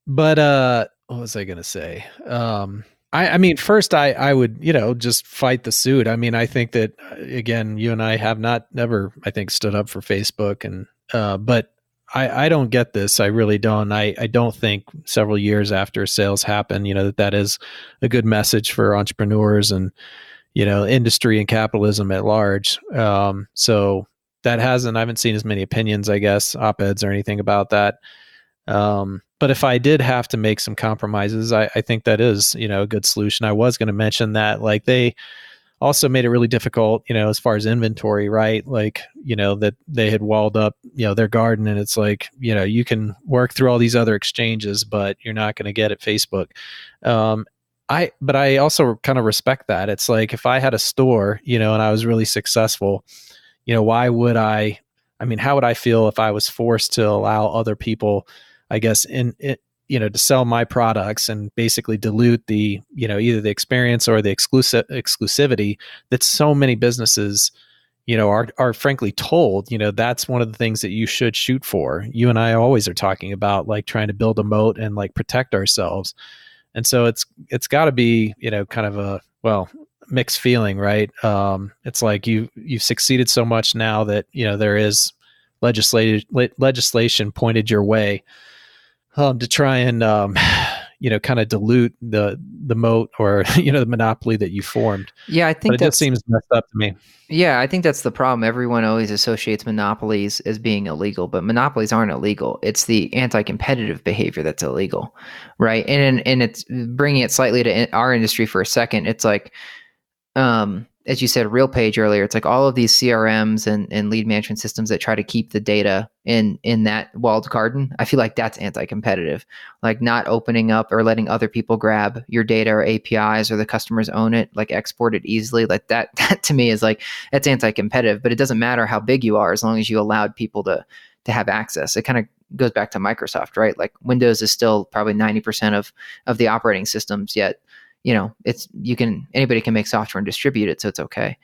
but uh, what was I going to say? Um, I, I mean, first, I, I would, you know, just fight the suit. I mean, I think that, uh, again, you and I have not never, I think, stood up for Facebook. And, uh, but I, I don't get this. I really don't. I, I don't think several years after sales happen, you know, that that is a good message for entrepreneurs and, you know, industry and capitalism at large. Um, so that hasn't, I haven't seen as many opinions, I guess, op eds or anything about that. Um, but if I did have to make some compromises, I, I think that is, you know, a good solution. I was going to mention that, like, they also made it really difficult, you know, as far as inventory, right? Like, you know, that they had walled up, you know, their garden, and it's like, you know, you can work through all these other exchanges, but you're not going to get at Facebook. Um, I, but I also kind of respect that. It's like if I had a store, you know, and I was really successful, you know, why would I? I mean, how would I feel if I was forced to allow other people, I guess, in it, you know, to sell my products and basically dilute the, you know, either the experience or the exclusive exclusivity that so many businesses you know are are frankly told you know that's one of the things that you should shoot for. You and i always are talking about like trying to build a moat and like protect ourselves. And so it's it's got to be you know kind of a well mixed feeling right? Um it's like you you've succeeded so much now that you know there is legislated le- legislation pointed your way um to try and um you know kind of dilute the the moat or you know the monopoly that you formed. Yeah, I think that seems messed up to me. Yeah, I think that's the problem. Everyone always associates monopolies as being illegal, but monopolies aren't illegal. It's the anti-competitive behavior that's illegal, right? And and it's bringing it slightly to our industry for a second. It's like um as you said, RealPage earlier, it's like all of these CRMs and, and lead management systems that try to keep the data in in that walled garden. I feel like that's anti-competitive, like not opening up or letting other people grab your data or APIs or the customers own it, like export it easily. Like that, that to me is like that's anti-competitive. But it doesn't matter how big you are as long as you allowed people to to have access. It kind of goes back to Microsoft, right? Like Windows is still probably ninety percent of of the operating systems, yet you know it's you can anybody can make software and distribute it so it's okay.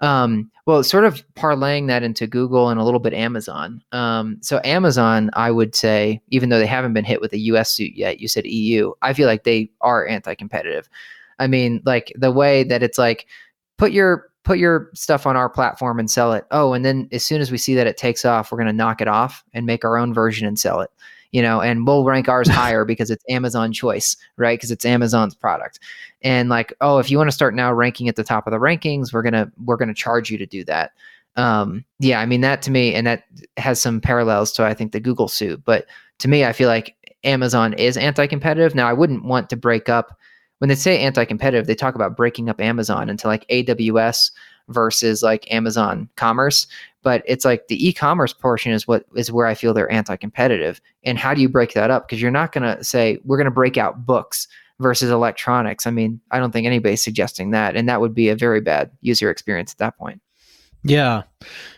Um, well sort of parlaying that into google and a little bit amazon. Um, so amazon i would say even though they haven't been hit with a us suit yet you said eu i feel like they are anti-competitive. I mean like the way that it's like put your put your stuff on our platform and sell it. Oh and then as soon as we see that it takes off we're going to knock it off and make our own version and sell it you know, and we'll rank ours higher because it's Amazon choice, right? Because it's Amazon's product. And like, oh, if you want to start now ranking at the top of the rankings, we're gonna we're gonna charge you to do that. Um, yeah, I mean that to me, and that has some parallels to I think the Google suit. But to me, I feel like Amazon is anti-competitive. Now, I wouldn't want to break up when they say anti-competitive. They talk about breaking up Amazon into like AWS versus like Amazon Commerce, but it's like the e-commerce portion is what is where I feel they're anti-competitive. And how do you break that up? Because you're not going to say we're going to break out books versus electronics. I mean, I don't think anybody's suggesting that, and that would be a very bad user experience at that point. Yeah.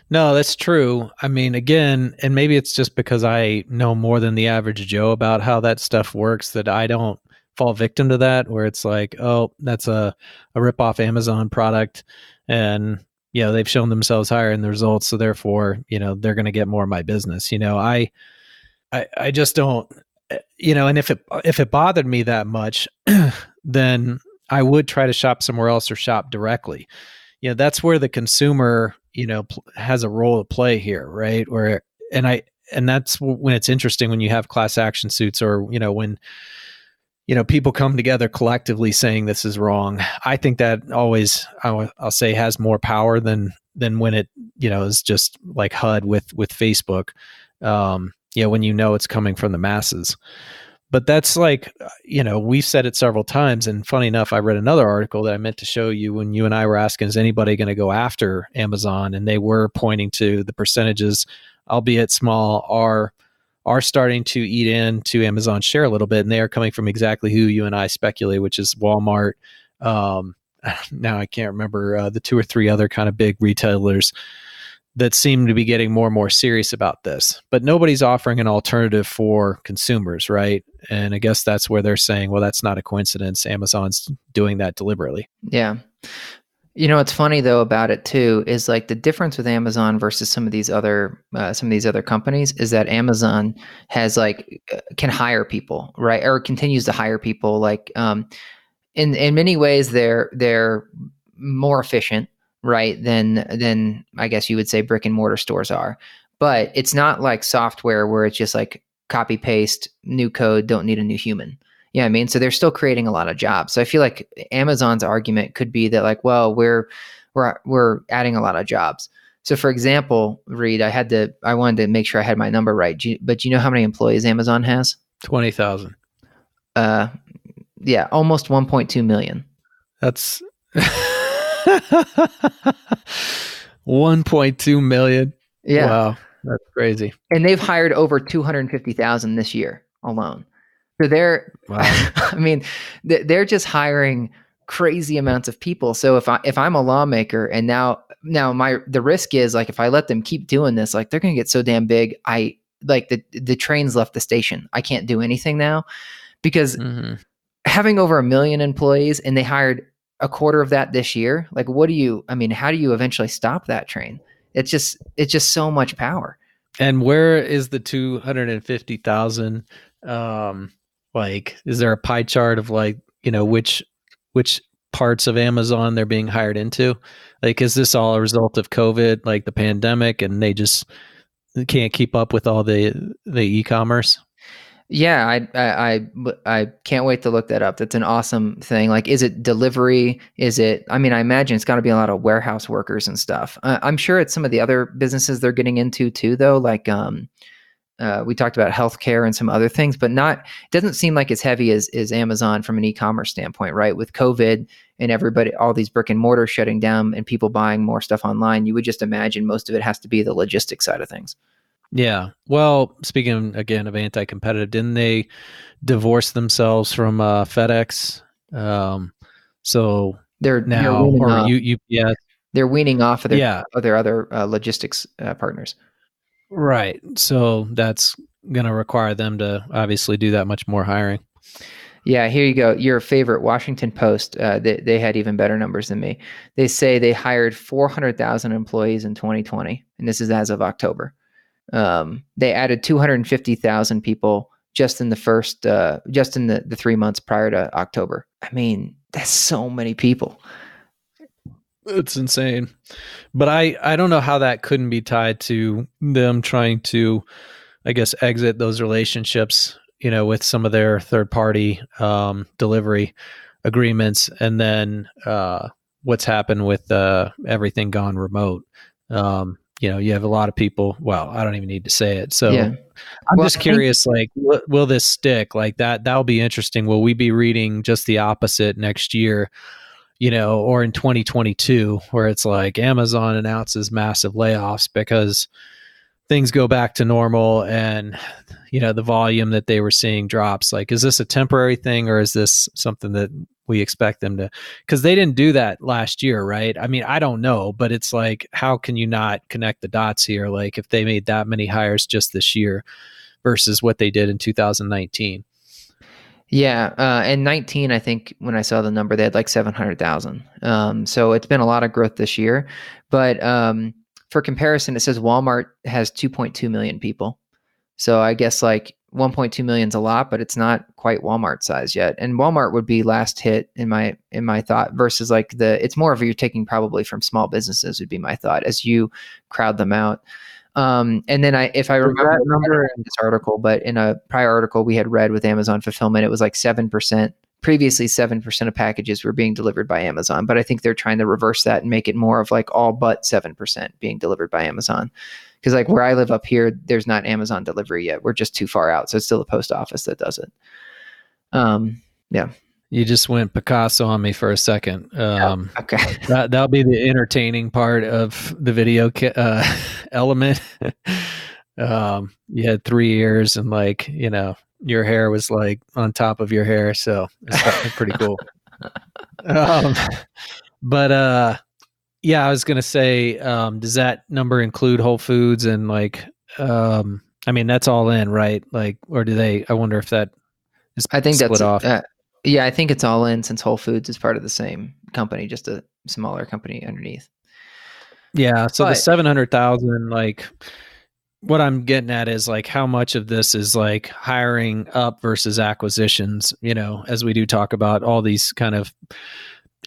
No, that's true. I mean, again, and maybe it's just because I know more than the average Joe about how that stuff works that I don't fall victim to that where it's like, oh, that's a, a rip off Amazon product and you know they've shown themselves higher in the results so therefore you know they're going to get more of my business you know? I, I i just don't you know and if it if it bothered me that much then i would try to shop somewhere else or shop directly. You know that's where the consumer you know pl- has a role to play here right? Where and i and that's when it's interesting when you have class action suits or you know when you know people come together collectively saying this is wrong. I think that always i'll, say has more power than than when it you know is just like hud with with facebook um you know when you know it's coming from the masses. But that's like you know we've said it several times and funny enough i read another article that i meant to show you when you and i were asking is anybody going to go after amazon? And they were pointing to the percentages albeit small are are starting to eat into Amazon share a little bit, and they are coming from exactly who you and I speculate, which is Walmart. Um, now I can't remember uh, the two or three other kind of big retailers that seem to be getting more and more serious about this. But nobody's offering an alternative for consumers, right? And I guess that's where they're saying, well, that's not a coincidence. Amazon's doing that deliberately. Yeah. You know what's funny though about it too is like the difference with Amazon versus some of these other uh, some of these other companies is that Amazon has like uh, can hire people right? Or continues to hire people like um, in in many ways they're they're more efficient right than than I guess you would say brick and mortar stores are. But it's not like software where it's just like copy paste new code don't need a new human yeah, I mean, so they're still creating a lot of jobs. So I feel like Amazon's argument could be that like, well, we're we're we're adding a lot of jobs. So for example, Reid, I had to I wanted to make sure I had my number right. You, but do you know how many employees Amazon has? Twenty thousand. Uh, yeah, almost one point two million. That's one point two million. Yeah, wow, that's crazy. And they've hired over two hundred fifty thousand this year alone. So they're, wow. I mean, they're just hiring crazy amounts of people. So if I if I'm a lawmaker and now now my the risk is like if I let them keep doing this, like they're going to get so damn big. I like the the trains left the station. I can't do anything now because mm-hmm. having over a million employees and they hired a quarter of that this year. Like, what do you? I mean, how do you eventually stop that train? It's just it's just so much power. And where is the two hundred and fifty thousand? Um, like, is there a pie chart of like you know which which parts of Amazon they're being hired into? Like, is this all a result of COVID, like the pandemic, and they just can't keep up with all the the e-commerce? Yeah, I, I, I I can't wait to look that up. That's an awesome thing. Like, is it delivery? Is it? I mean, I imagine it's got to be a lot of warehouse workers and stuff. I'm sure it's some of the other businesses they're getting into too, though. Like, um, uh, we talked about healthcare and some other things, but not. It doesn't seem like as heavy as is Amazon from an e-commerce standpoint, right? With COVID and everybody, all these brick and mortar shutting down and people buying more stuff online, you would just imagine most of it has to be the logistics side of things. Yeah. Well, speaking again of anti-competitive, didn't they divorce themselves from uh, FedEx? Um, so they're now or off, you, yeah, they're weaning off of their yeah. of their other uh, logistics uh, partners. Right. So that's going to require them to obviously do that much more hiring. Yeah, here you go. Your favorite Washington Post. Uh, they, they had even better numbers than me. They say they hired 400,000 employees in 2020, and this is as of October. Um, they added 250,000 people just in the first, uh, just in the, the three months prior to October. I mean, that's so many people. It's insane. But I, I don't know how that couldn't be tied to them trying to, I guess, exit those relationships, you know, with some of their third party um, delivery agreements. And then uh, what's happened with uh, everything gone remote. Um, you know, you have a lot of people. Well, I don't even need to say it. So yeah. I'm well, just curious, think- like, will, will this stick? Like that, that'll be interesting. Will we be reading just the opposite next year? You know, or in 2022, where it's like Amazon announces massive layoffs because things go back to normal and you know the volume that they were seeing drops. Like is this a temporary thing or is this something that we expect them to because they didn't do that last year right? I mean i don't know but it's like how can you not connect the dots here? Like if they made that many hires just this year versus what they did in 2019 yeah, uh, and 19, I think when I saw the number, they had like 700,000. Um, so it's been a lot of growth this year. But um, for comparison, it says Walmart has 2.2 million people. So I guess like 1.2 million is a lot, but it's not quite Walmart size yet. And Walmart would be last hit in my in my thought versus like the it's more of you're taking probably from small businesses would be my thought as you crowd them out. Um, and then I if I remember number in this article, but in a prior article we had read with Amazon fulfillment, it was like seven percent. Previously, seven percent of packages were being delivered by Amazon, but I think they're trying to reverse that and make it more of like all but seven percent being delivered by Amazon because like where I live up here, there's not Amazon delivery yet. We're just too far out, so it's still the post office that does it. Um, yeah. You just went Picasso on me for a second. Um, oh, okay, that that'll be the entertaining part of the video uh, element. um, you had three ears, and like you know, your hair was like on top of your hair, so it's pretty cool. um, but uh, yeah, I was gonna say, um, does that number include Whole Foods and like, um, I mean, that's all in, right? Like, or do they? I wonder if that is. I think split that's off. Uh, yeah, I think it's all in since Whole Foods is part of the same company, just a smaller company underneath. Yeah, so but, the seven hundred thousand, like, what I'm getting at is like how much of this is like hiring up versus acquisitions. You know, as we do talk about all these kind of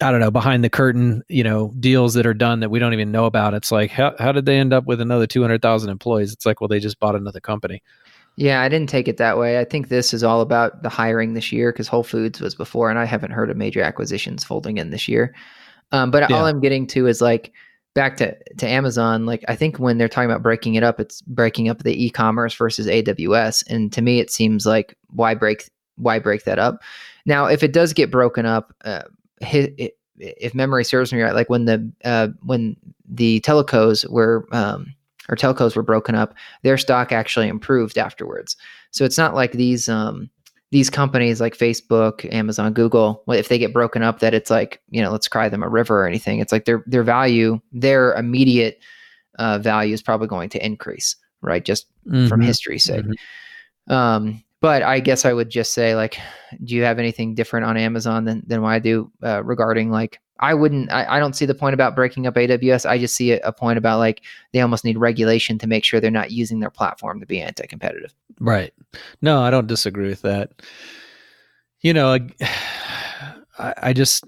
I don't know, behind the curtain, you know, deals that are done that we don't even know about. It's like, how, how did they end up with another 200,000 employees? It's like, well, they just bought another company. Yeah, I didn't take it that way. I think this is all about the hiring this year because Whole Foods was before, and I haven't heard of major acquisitions folding in this year. Um, but yeah. all I'm getting to is like back to, to Amazon. Like, I think when they're talking about breaking it up, it's breaking up the e commerce versus AWS. And to me, it seems like why break why break that up? Now, if it does get broken up, uh, if memory serves me right, like when the uh, when the telecos were um, or telcos were broken up, their stock actually improved afterwards. So it's not like these um, these companies like Facebook, Amazon, Google, if they get broken up, that it's like you know, let's cry them a river or anything. It's like their their value, their immediate uh, value is probably going to increase, right? Just mm-hmm. from history's sake. Mm-hmm. Um, but I guess I would just say, like, do you have anything different on Amazon than than what I do uh, regarding like I wouldn't. I, I, don't see the point about breaking up AWS. I just see a, a, point about like they almost need regulation to make sure they're not using their platform to be anti-competitive. Right. No, I don't disagree with that. You know, I, I just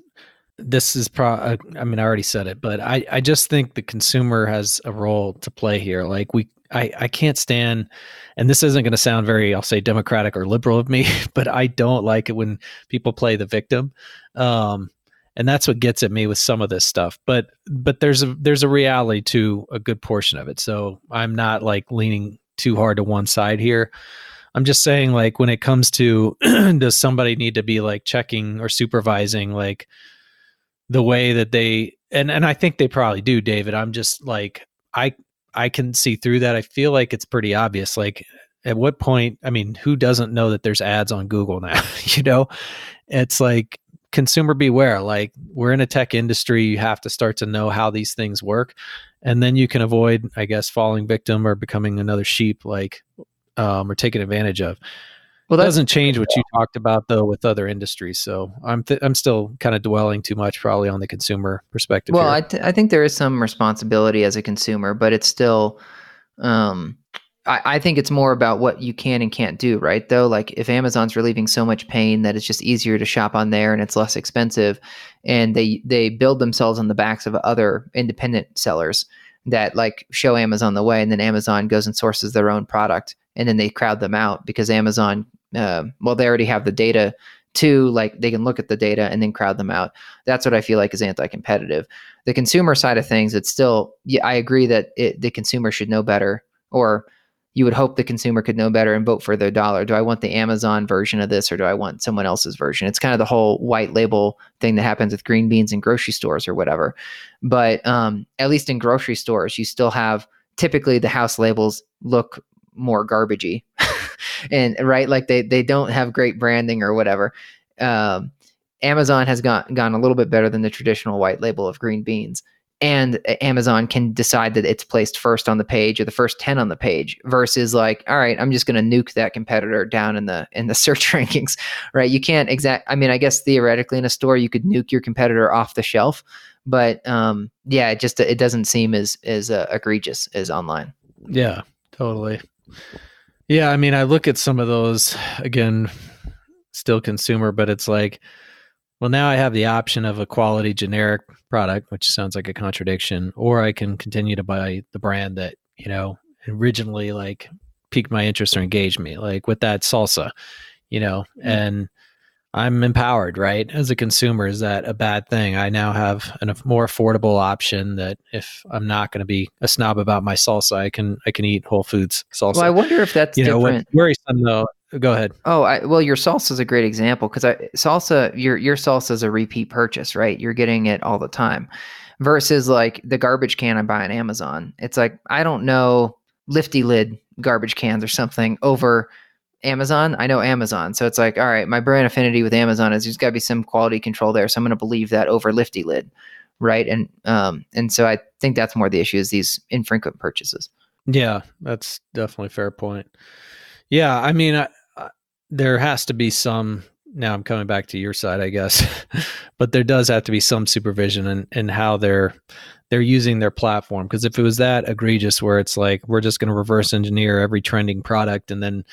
this is pro. I mean, I already said it, but I I just think the consumer has a role to play here. Like we, I I can't stand. And this isn't going to sound very, I'll say, democratic or liberal of me, but I don't like it when people play the victim. Um, and that's what gets at me with some of this stuff but but there's a there's a reality to a good portion of it. So i'm not like leaning too hard to one side here. I'm just saying like when it comes to does somebody need to be like checking or supervising like the way that they and and i think they probably do david. I'm just like i i can see through that. I feel like it's pretty obvious like at what point i mean who doesn't know that there's ads on google now you know? It's like consumer beware. Like we're in a tech industry, you have to start to know how these things work, and then you can avoid, I guess, falling victim or becoming another sheep, like um, or taken advantage of. Well, that doesn't change what you talked about though with other industries. So I'm th- I'm still kind of dwelling too much probably on the consumer perspective. Well, I, th- I think there is some responsibility as a consumer, but it's still um, I, I think it's more about what you can and can't do, right? Though, like if Amazon's relieving so much pain that it's just easier to shop on there and it's less expensive, and they they build themselves on the backs of other independent sellers that like show Amazon the way, and then Amazon goes and sources their own product, and then they crowd them out because Amazon, uh, well, they already have the data to like they can look at the data and then crowd them out. That's what I feel like is anti-competitive. The consumer side of things, it's still yeah, I agree that it, the consumer should know better or you would hope the consumer could know better and vote for their dollar. Do I want the Amazon version of this or do I want someone else's version? It's kind of the whole white label thing that happens with green beans in grocery stores or whatever. But um, at least in grocery stores, you still have typically the house labels look more garbagey. and right, like they they don't have great branding or whatever. Um, Amazon has gone gone a little bit better than the traditional white label of green beans and Amazon can decide that it's placed first on the page or the first 10 on the page versus like all right I'm just going to nuke that competitor down in the in the search rankings right? You can't exact I mean I guess theoretically in a store you could nuke your competitor off the shelf but um yeah it just it doesn't seem as as uh, egregious as online. Yeah totally. Yeah I mean I look at some of those again still consumer but it's like well, now I have the option of a quality generic product, which sounds like a contradiction, or I can continue to buy the brand that, you know, originally like piqued my interest or engaged me, like with that salsa, you know, mm-hmm. and I'm empowered, right? As a consumer, is that a bad thing? I now have a more affordable option that if I'm not going to be a snob about my salsa, I can I can eat Whole Foods salsa. Well, I wonder if that's you different. know what's worrisome though Go ahead. Oh, I, well, your salsa is a great example because salsa, your your salsa is a repeat purchase, right? You're getting it all the time, versus like the garbage can I buy on Amazon. It's like I don't know lifty lid garbage cans or something over Amazon. I know Amazon, so it's like all right, my brand affinity with Amazon is there's got to be some quality control there, so I'm going to believe that over lifty lid, right? And um and so I think that's more the issue is these infrequent purchases. Yeah, that's definitely fair point. Yeah, I mean, I, there has to be some now i'm coming back to your side i guess but there does have to be some supervision in, in how they're they're using their platform. Because if it was that egregious where it's like we're just going to reverse engineer every trending product and then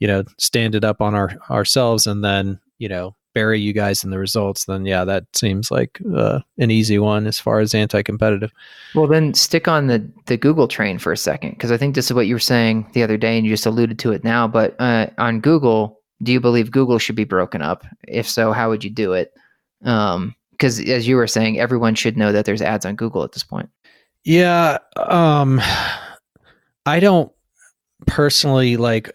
you know stand it up on our ourselves and then you know bury you guys in the results then yeah that seems like uh, an easy one as far as anti-competitive. Well then stick on the the google train for a second because i think this is what you were saying the other day and you just alluded to it now but uh, on google do you believe Google should be broken up? If so, how would you do it? Because um, as you were saying, everyone should know that there's ads on Google at this point. Yeah, um, I don't personally like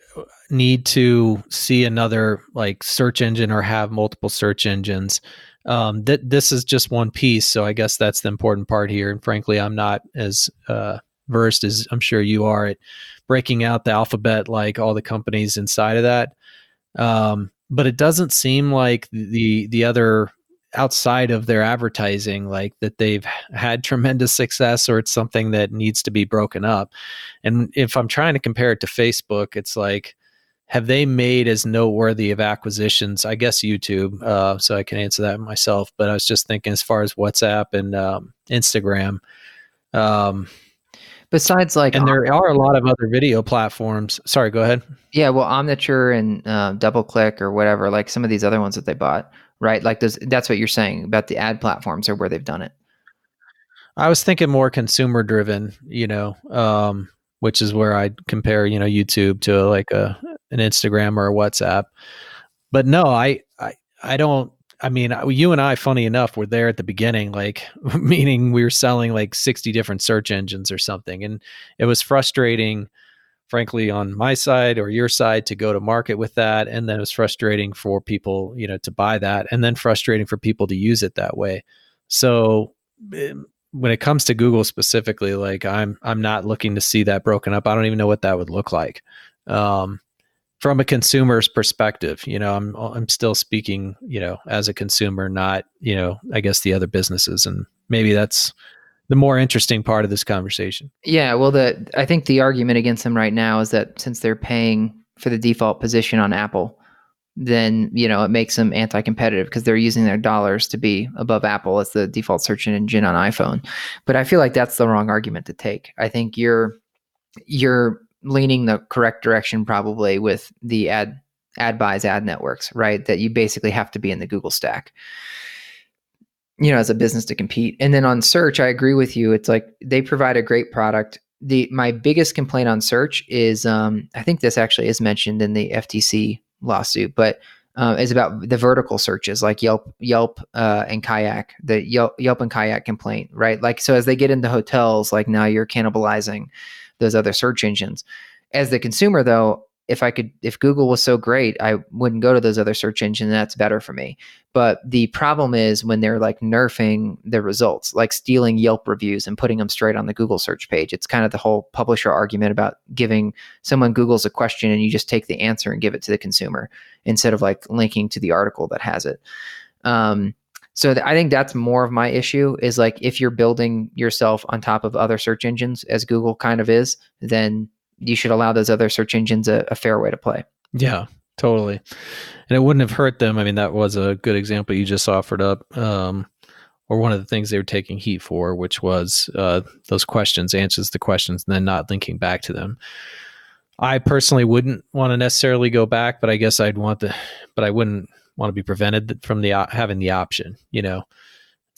need to see another like search engine or have multiple search engines. Um, that this is just one piece, so I guess that's the important part here. And frankly, I'm not as uh, versed as I'm sure you are at breaking out the alphabet like all the companies inside of that. Um, but it doesn't seem like the the other outside of their advertising like that they've had tremendous success or it's something that needs to be broken up. And if i'm trying to compare it to facebook it's like have they made as noteworthy of acquisitions? I guess youtube uh, so i can answer that myself but i was just thinking as far as whatsapp and um, instagram. Um, besides like and there are a lot of other video platforms. Sorry go ahead yeah well omniture and uh, DoubleClick or whatever like some of these other ones that they bought right? Like does that's what you're saying about the ad platforms or where they've done it. I was thinking more consumer driven, you know, um, which is where I'd compare, you know, YouTube to like a an Instagram or a WhatsApp. But no, I I I don't I mean, you and I, funny enough, were there at the beginning, like meaning we were selling like 60 different search engines or something. And it was frustrating frankly on my side or your side to go to market with that. And then it was frustrating for people you know to buy that and then frustrating for people to use it that way. So um, when it comes to google specifically like i'm i'm not looking to see that broken up. I don't even know what that would look like. Um, from a consumer's perspective you know i'm i'm still speaking you know as a consumer not you know i guess the other businesses. And maybe that's the more interesting part of this conversation. Yeah, well, the I think the argument against them right now is that since they're paying for the default position on Apple, then you know it makes them anti-competitive because they're using their dollars to be above Apple as the default search engine on iPhone. But I feel like that's the wrong argument to take. I think you're you're leaning the correct direction probably with the ad ad buys ad networks, right? That you basically have to be in the Google stack you know, as a business to compete. And then on search, I agree with you. It's like they provide a great product. The my biggest complaint on search is um, I think this actually is mentioned in the FTC lawsuit, but uh, is about the vertical searches like Yelp, Yelp, uh, and Kayak. The Yelp, Yelp and Kayak complaint, right? Like so, as they get into hotels, like now you're cannibalizing those other search engines. As the consumer, though, if I could, if Google was so great, I wouldn't go to those other search engines. That's better for me. But the problem is when they're like nerfing the results, like stealing Yelp reviews and putting them straight on the Google search page. It's kind of the whole publisher argument about giving someone Google's a question and you just take the answer and give it to the consumer instead of like linking to the article that has it. Um, so th- I think that's more of my issue is like if you're building yourself on top of other search engines, as Google kind of is, then you should allow those other search engines a, a fair way to play. Yeah, totally. And it wouldn't have hurt them. I mean, that was a good example you just offered up. Um, or one of the things they were taking heat for, which was uh, those questions, answers the questions, and then not linking back to them. I personally wouldn't want to necessarily go back, but I guess I'd want the, but I wouldn't want to be prevented from the having the option. You know,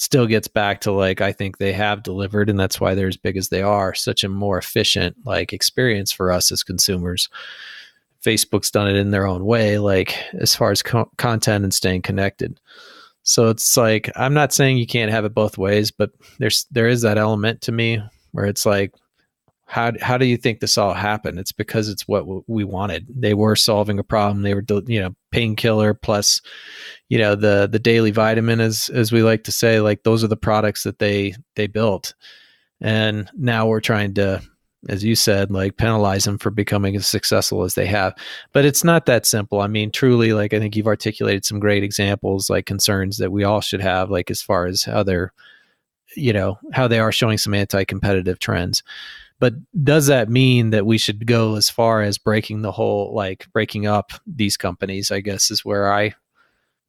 still gets back to like I think they have delivered, and that's why they're as big as they are. Such a more efficient like experience for us as consumers. Facebook's done it in their own way, like as far as co- content and staying connected. So it's like I'm not saying you can't have it both ways, but there's there is that element to me where it's like how how do you think this all happened? It's because it's what we wanted. They were solving a problem. They were you know painkiller plus you know the the daily vitamin as as we like to say like those are the products that they they built. And now we're trying to as you said like penalize them for becoming as successful as they have. But it's not that simple. I mean truly like I think you've articulated some great examples like concerns that we all should have like as far as how they're you know how they are showing some anti-competitive trends but does that mean that we should go as far as breaking the whole like breaking up these companies i guess is where i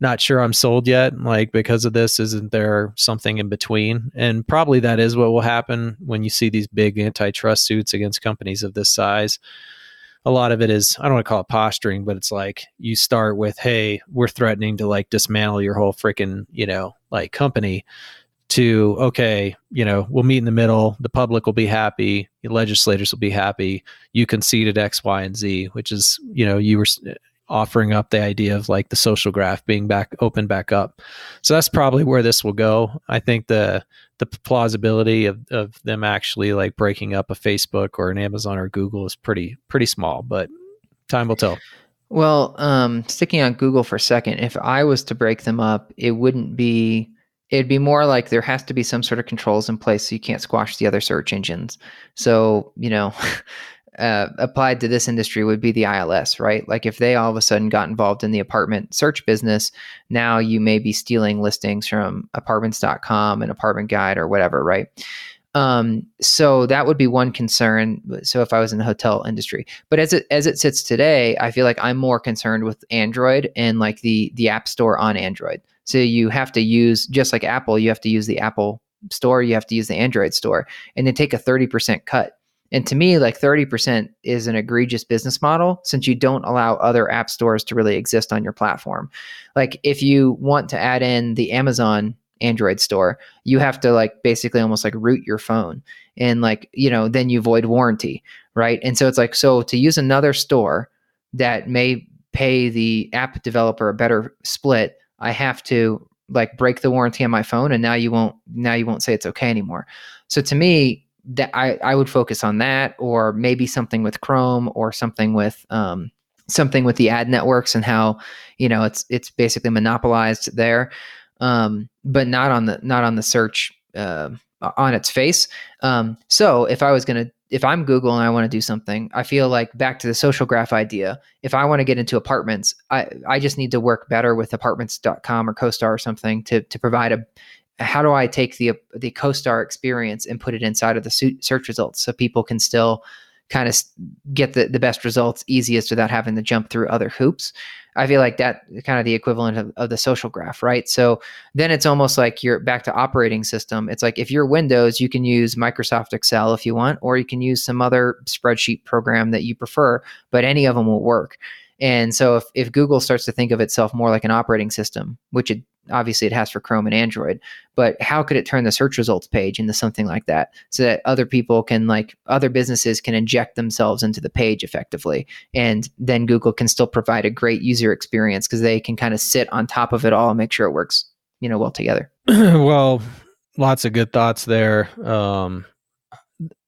not sure i'm sold yet like because of this? Isn't there something in between? And probably that is what will happen when you see these big antitrust suits against companies of this size. A lot of it is i don't want to call it posturing but it's like you start with hey we're threatening to like dismantle your whole freaking you know like company to okay you know we'll meet in the middle the public will be happy the legislators will be happy you conceded x y and z which is you know you were offering up the idea of like the social graph being back open back up. So that's probably where this will go. I think the the plausibility of, of them actually like breaking up a facebook or an amazon or google is pretty pretty small but time will tell. Well um, sticking on google for a second if i was to break them up it wouldn't be it'd be more like there has to be some sort of controls in place so you can't squash the other search engines. So, you know, uh, applied to this industry would be the ILS, right? Like if they all of a sudden got involved in the apartment search business, now you may be stealing listings from apartments.com and apartment guide or whatever, right? Um, so that would be one concern. So if I was in the hotel industry, but as it as it sits today, I feel like I'm more concerned with Android and like the the App Store on Android. So you have to use just like Apple, you have to use the Apple Store, you have to use the Android Store, and they take a thirty percent cut. And to me, like 30% is an egregious business model since you don't allow other app stores to really exist on your platform. Like if you want to add in the Amazon Android store, you have to like basically almost like root your phone and like, you know, then you void warranty, right? And so it's like, so to use another store that may pay the app developer a better split, I have to like break the warranty on my phone and now you won't now you won't say it's okay anymore. So to me, that I, I would focus on that or maybe something with Chrome or something with um, something with the ad networks and how you know it's it's basically monopolized there um, but not on the not on the search uh, on its face. Um, so if I was going to if I'm Google and I want to do something, I feel like back to the social graph idea. If I want to get into apartments, I, I just need to work better with apartments.com or CoStar or something to, to provide a, how do I take the, the CoStar experience and put it inside of the search results so people can still kind of get the, the best results easiest without having to jump through other hoops. I feel like that kind of the equivalent of, of, the social graph, right? So then it's almost like you're back to operating system. It's like if you're Windows, you can use Microsoft Excel if you want, or you can use some other spreadsheet program that you prefer, but any of them will work. And so if, if Google starts to think of itself more like an operating system, which it obviously it has for Chrome and Android, but how could it turn the search results page into something like that so that other people can like other businesses can inject themselves into the page effectively and then Google can still provide a great user experience because they can kind of sit on top of it all and make sure it works, you know, well together. well, lots of good thoughts there. Um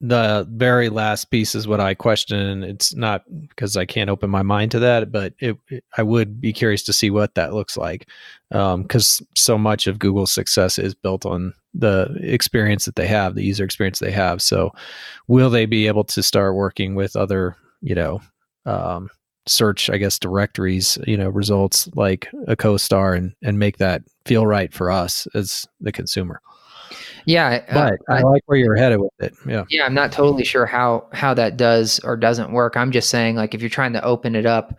the very last piece is what I question. It's not because I can't open my mind to that, but it, it, I would be curious to see what that looks like because um, so much of Google's success is built on the experience that they have, the user experience they have. So, will they be able to start working with other, you know, um, search, I guess, directories, you know, results like a CoStar and and make that feel right for us as the consumer? Yeah, uh, but I, I like where you're headed with it. Yeah, yeah. I'm not totally sure how how that does or doesn't work. I'm just saying, like, if you're trying to open it up,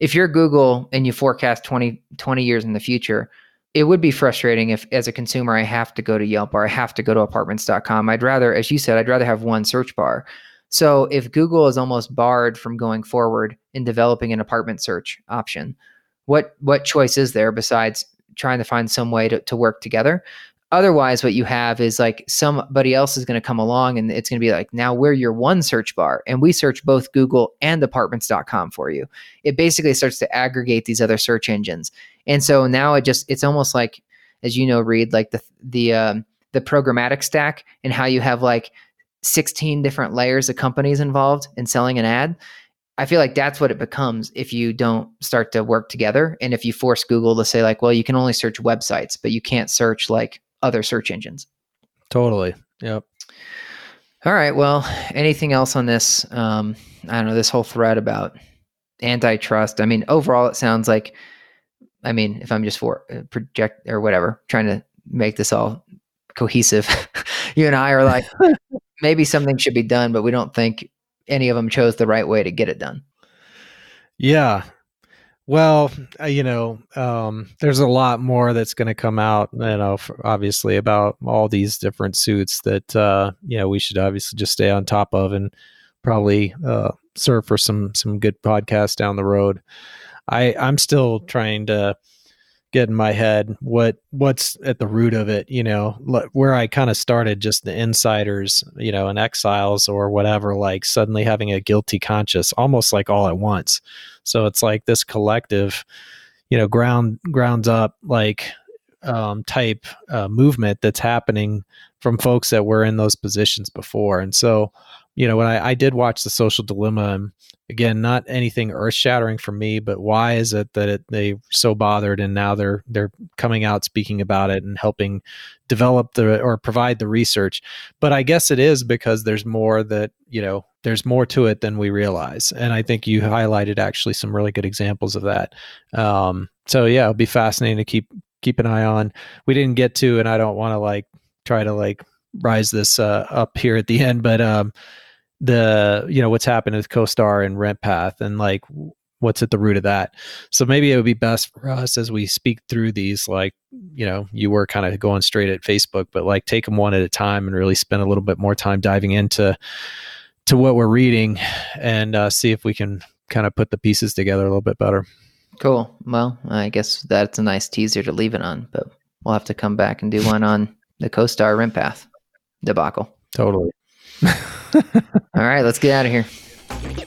if you're Google and you forecast 20, 20 years in the future, it would be frustrating if, as a consumer, I have to go to Yelp or I have to go to apartments.com. I'd rather, as you said, I'd rather have one search bar. So if Google is almost barred from going forward in developing an apartment search option, what what choice is there besides trying to find some way to, to work together? Otherwise, what you have is like somebody else is going to come along and it's going to be like, now we're your one search bar and we search both Google and apartments.com for you. It basically starts to aggregate these other search engines. And so now it just, it's almost like, as you know, Reid, like the, the, um, the programmatic stack and how you have like 16 different layers of companies involved in selling an ad. I feel like that's what it becomes if you don't start to work together. And if you force Google to say, like, well, you can only search websites, but you can't search like other search engines. Totally. Yep. All right. Well, anything else on this? Um, I don't know, this whole thread about antitrust. I mean, overall, it sounds like, I mean, if I'm just for uh, project or whatever, trying to make this all cohesive, you and I are like, maybe something should be done, but we don't think any of them chose the right way to get it done. Yeah. Well, uh, you know, um, there's a lot more that's going to come out, you know, obviously about all these different suits that, uh, you know, we should obviously just stay on top of and probably uh, serve for some some good podcasts down the road. I I'm still trying to get in my head what what's at the root of it you know where i kind of started just the insiders you know and exiles or whatever like suddenly having a guilty conscience almost like all at once. So it's like this collective you know ground grounds up like um, type uh, movement that's happening from folks that were in those positions before. And so you know, when I, I did watch the social dilemma, again, not anything earth shattering for me, but why is it that it, they so bothered and now they're they're coming out speaking about it and helping develop the or provide the research. But I guess it is because there's more that you know there's more to it than we realize, and I think you highlighted actually some really good examples of that. Um, so yeah, it'll be fascinating to keep keep an eye on. We didn't get to, and I don't want to like try to like rise this uh, up here at the end, but um, the you know what's happened with CoStar and RentPath and like what's at the root of that. So maybe it would be best for us as we speak through these, like you know, you were kind of going straight at Facebook, but like take them one at a time and really spend a little bit more time diving into to what we're reading and uh, see if we can kind of put the pieces together a little bit better. Cool. Well, I guess that's a nice teaser to leave it on, but we'll have to come back and do one on the CoStar RentPath debacle. Totally. All right, let's get out of here.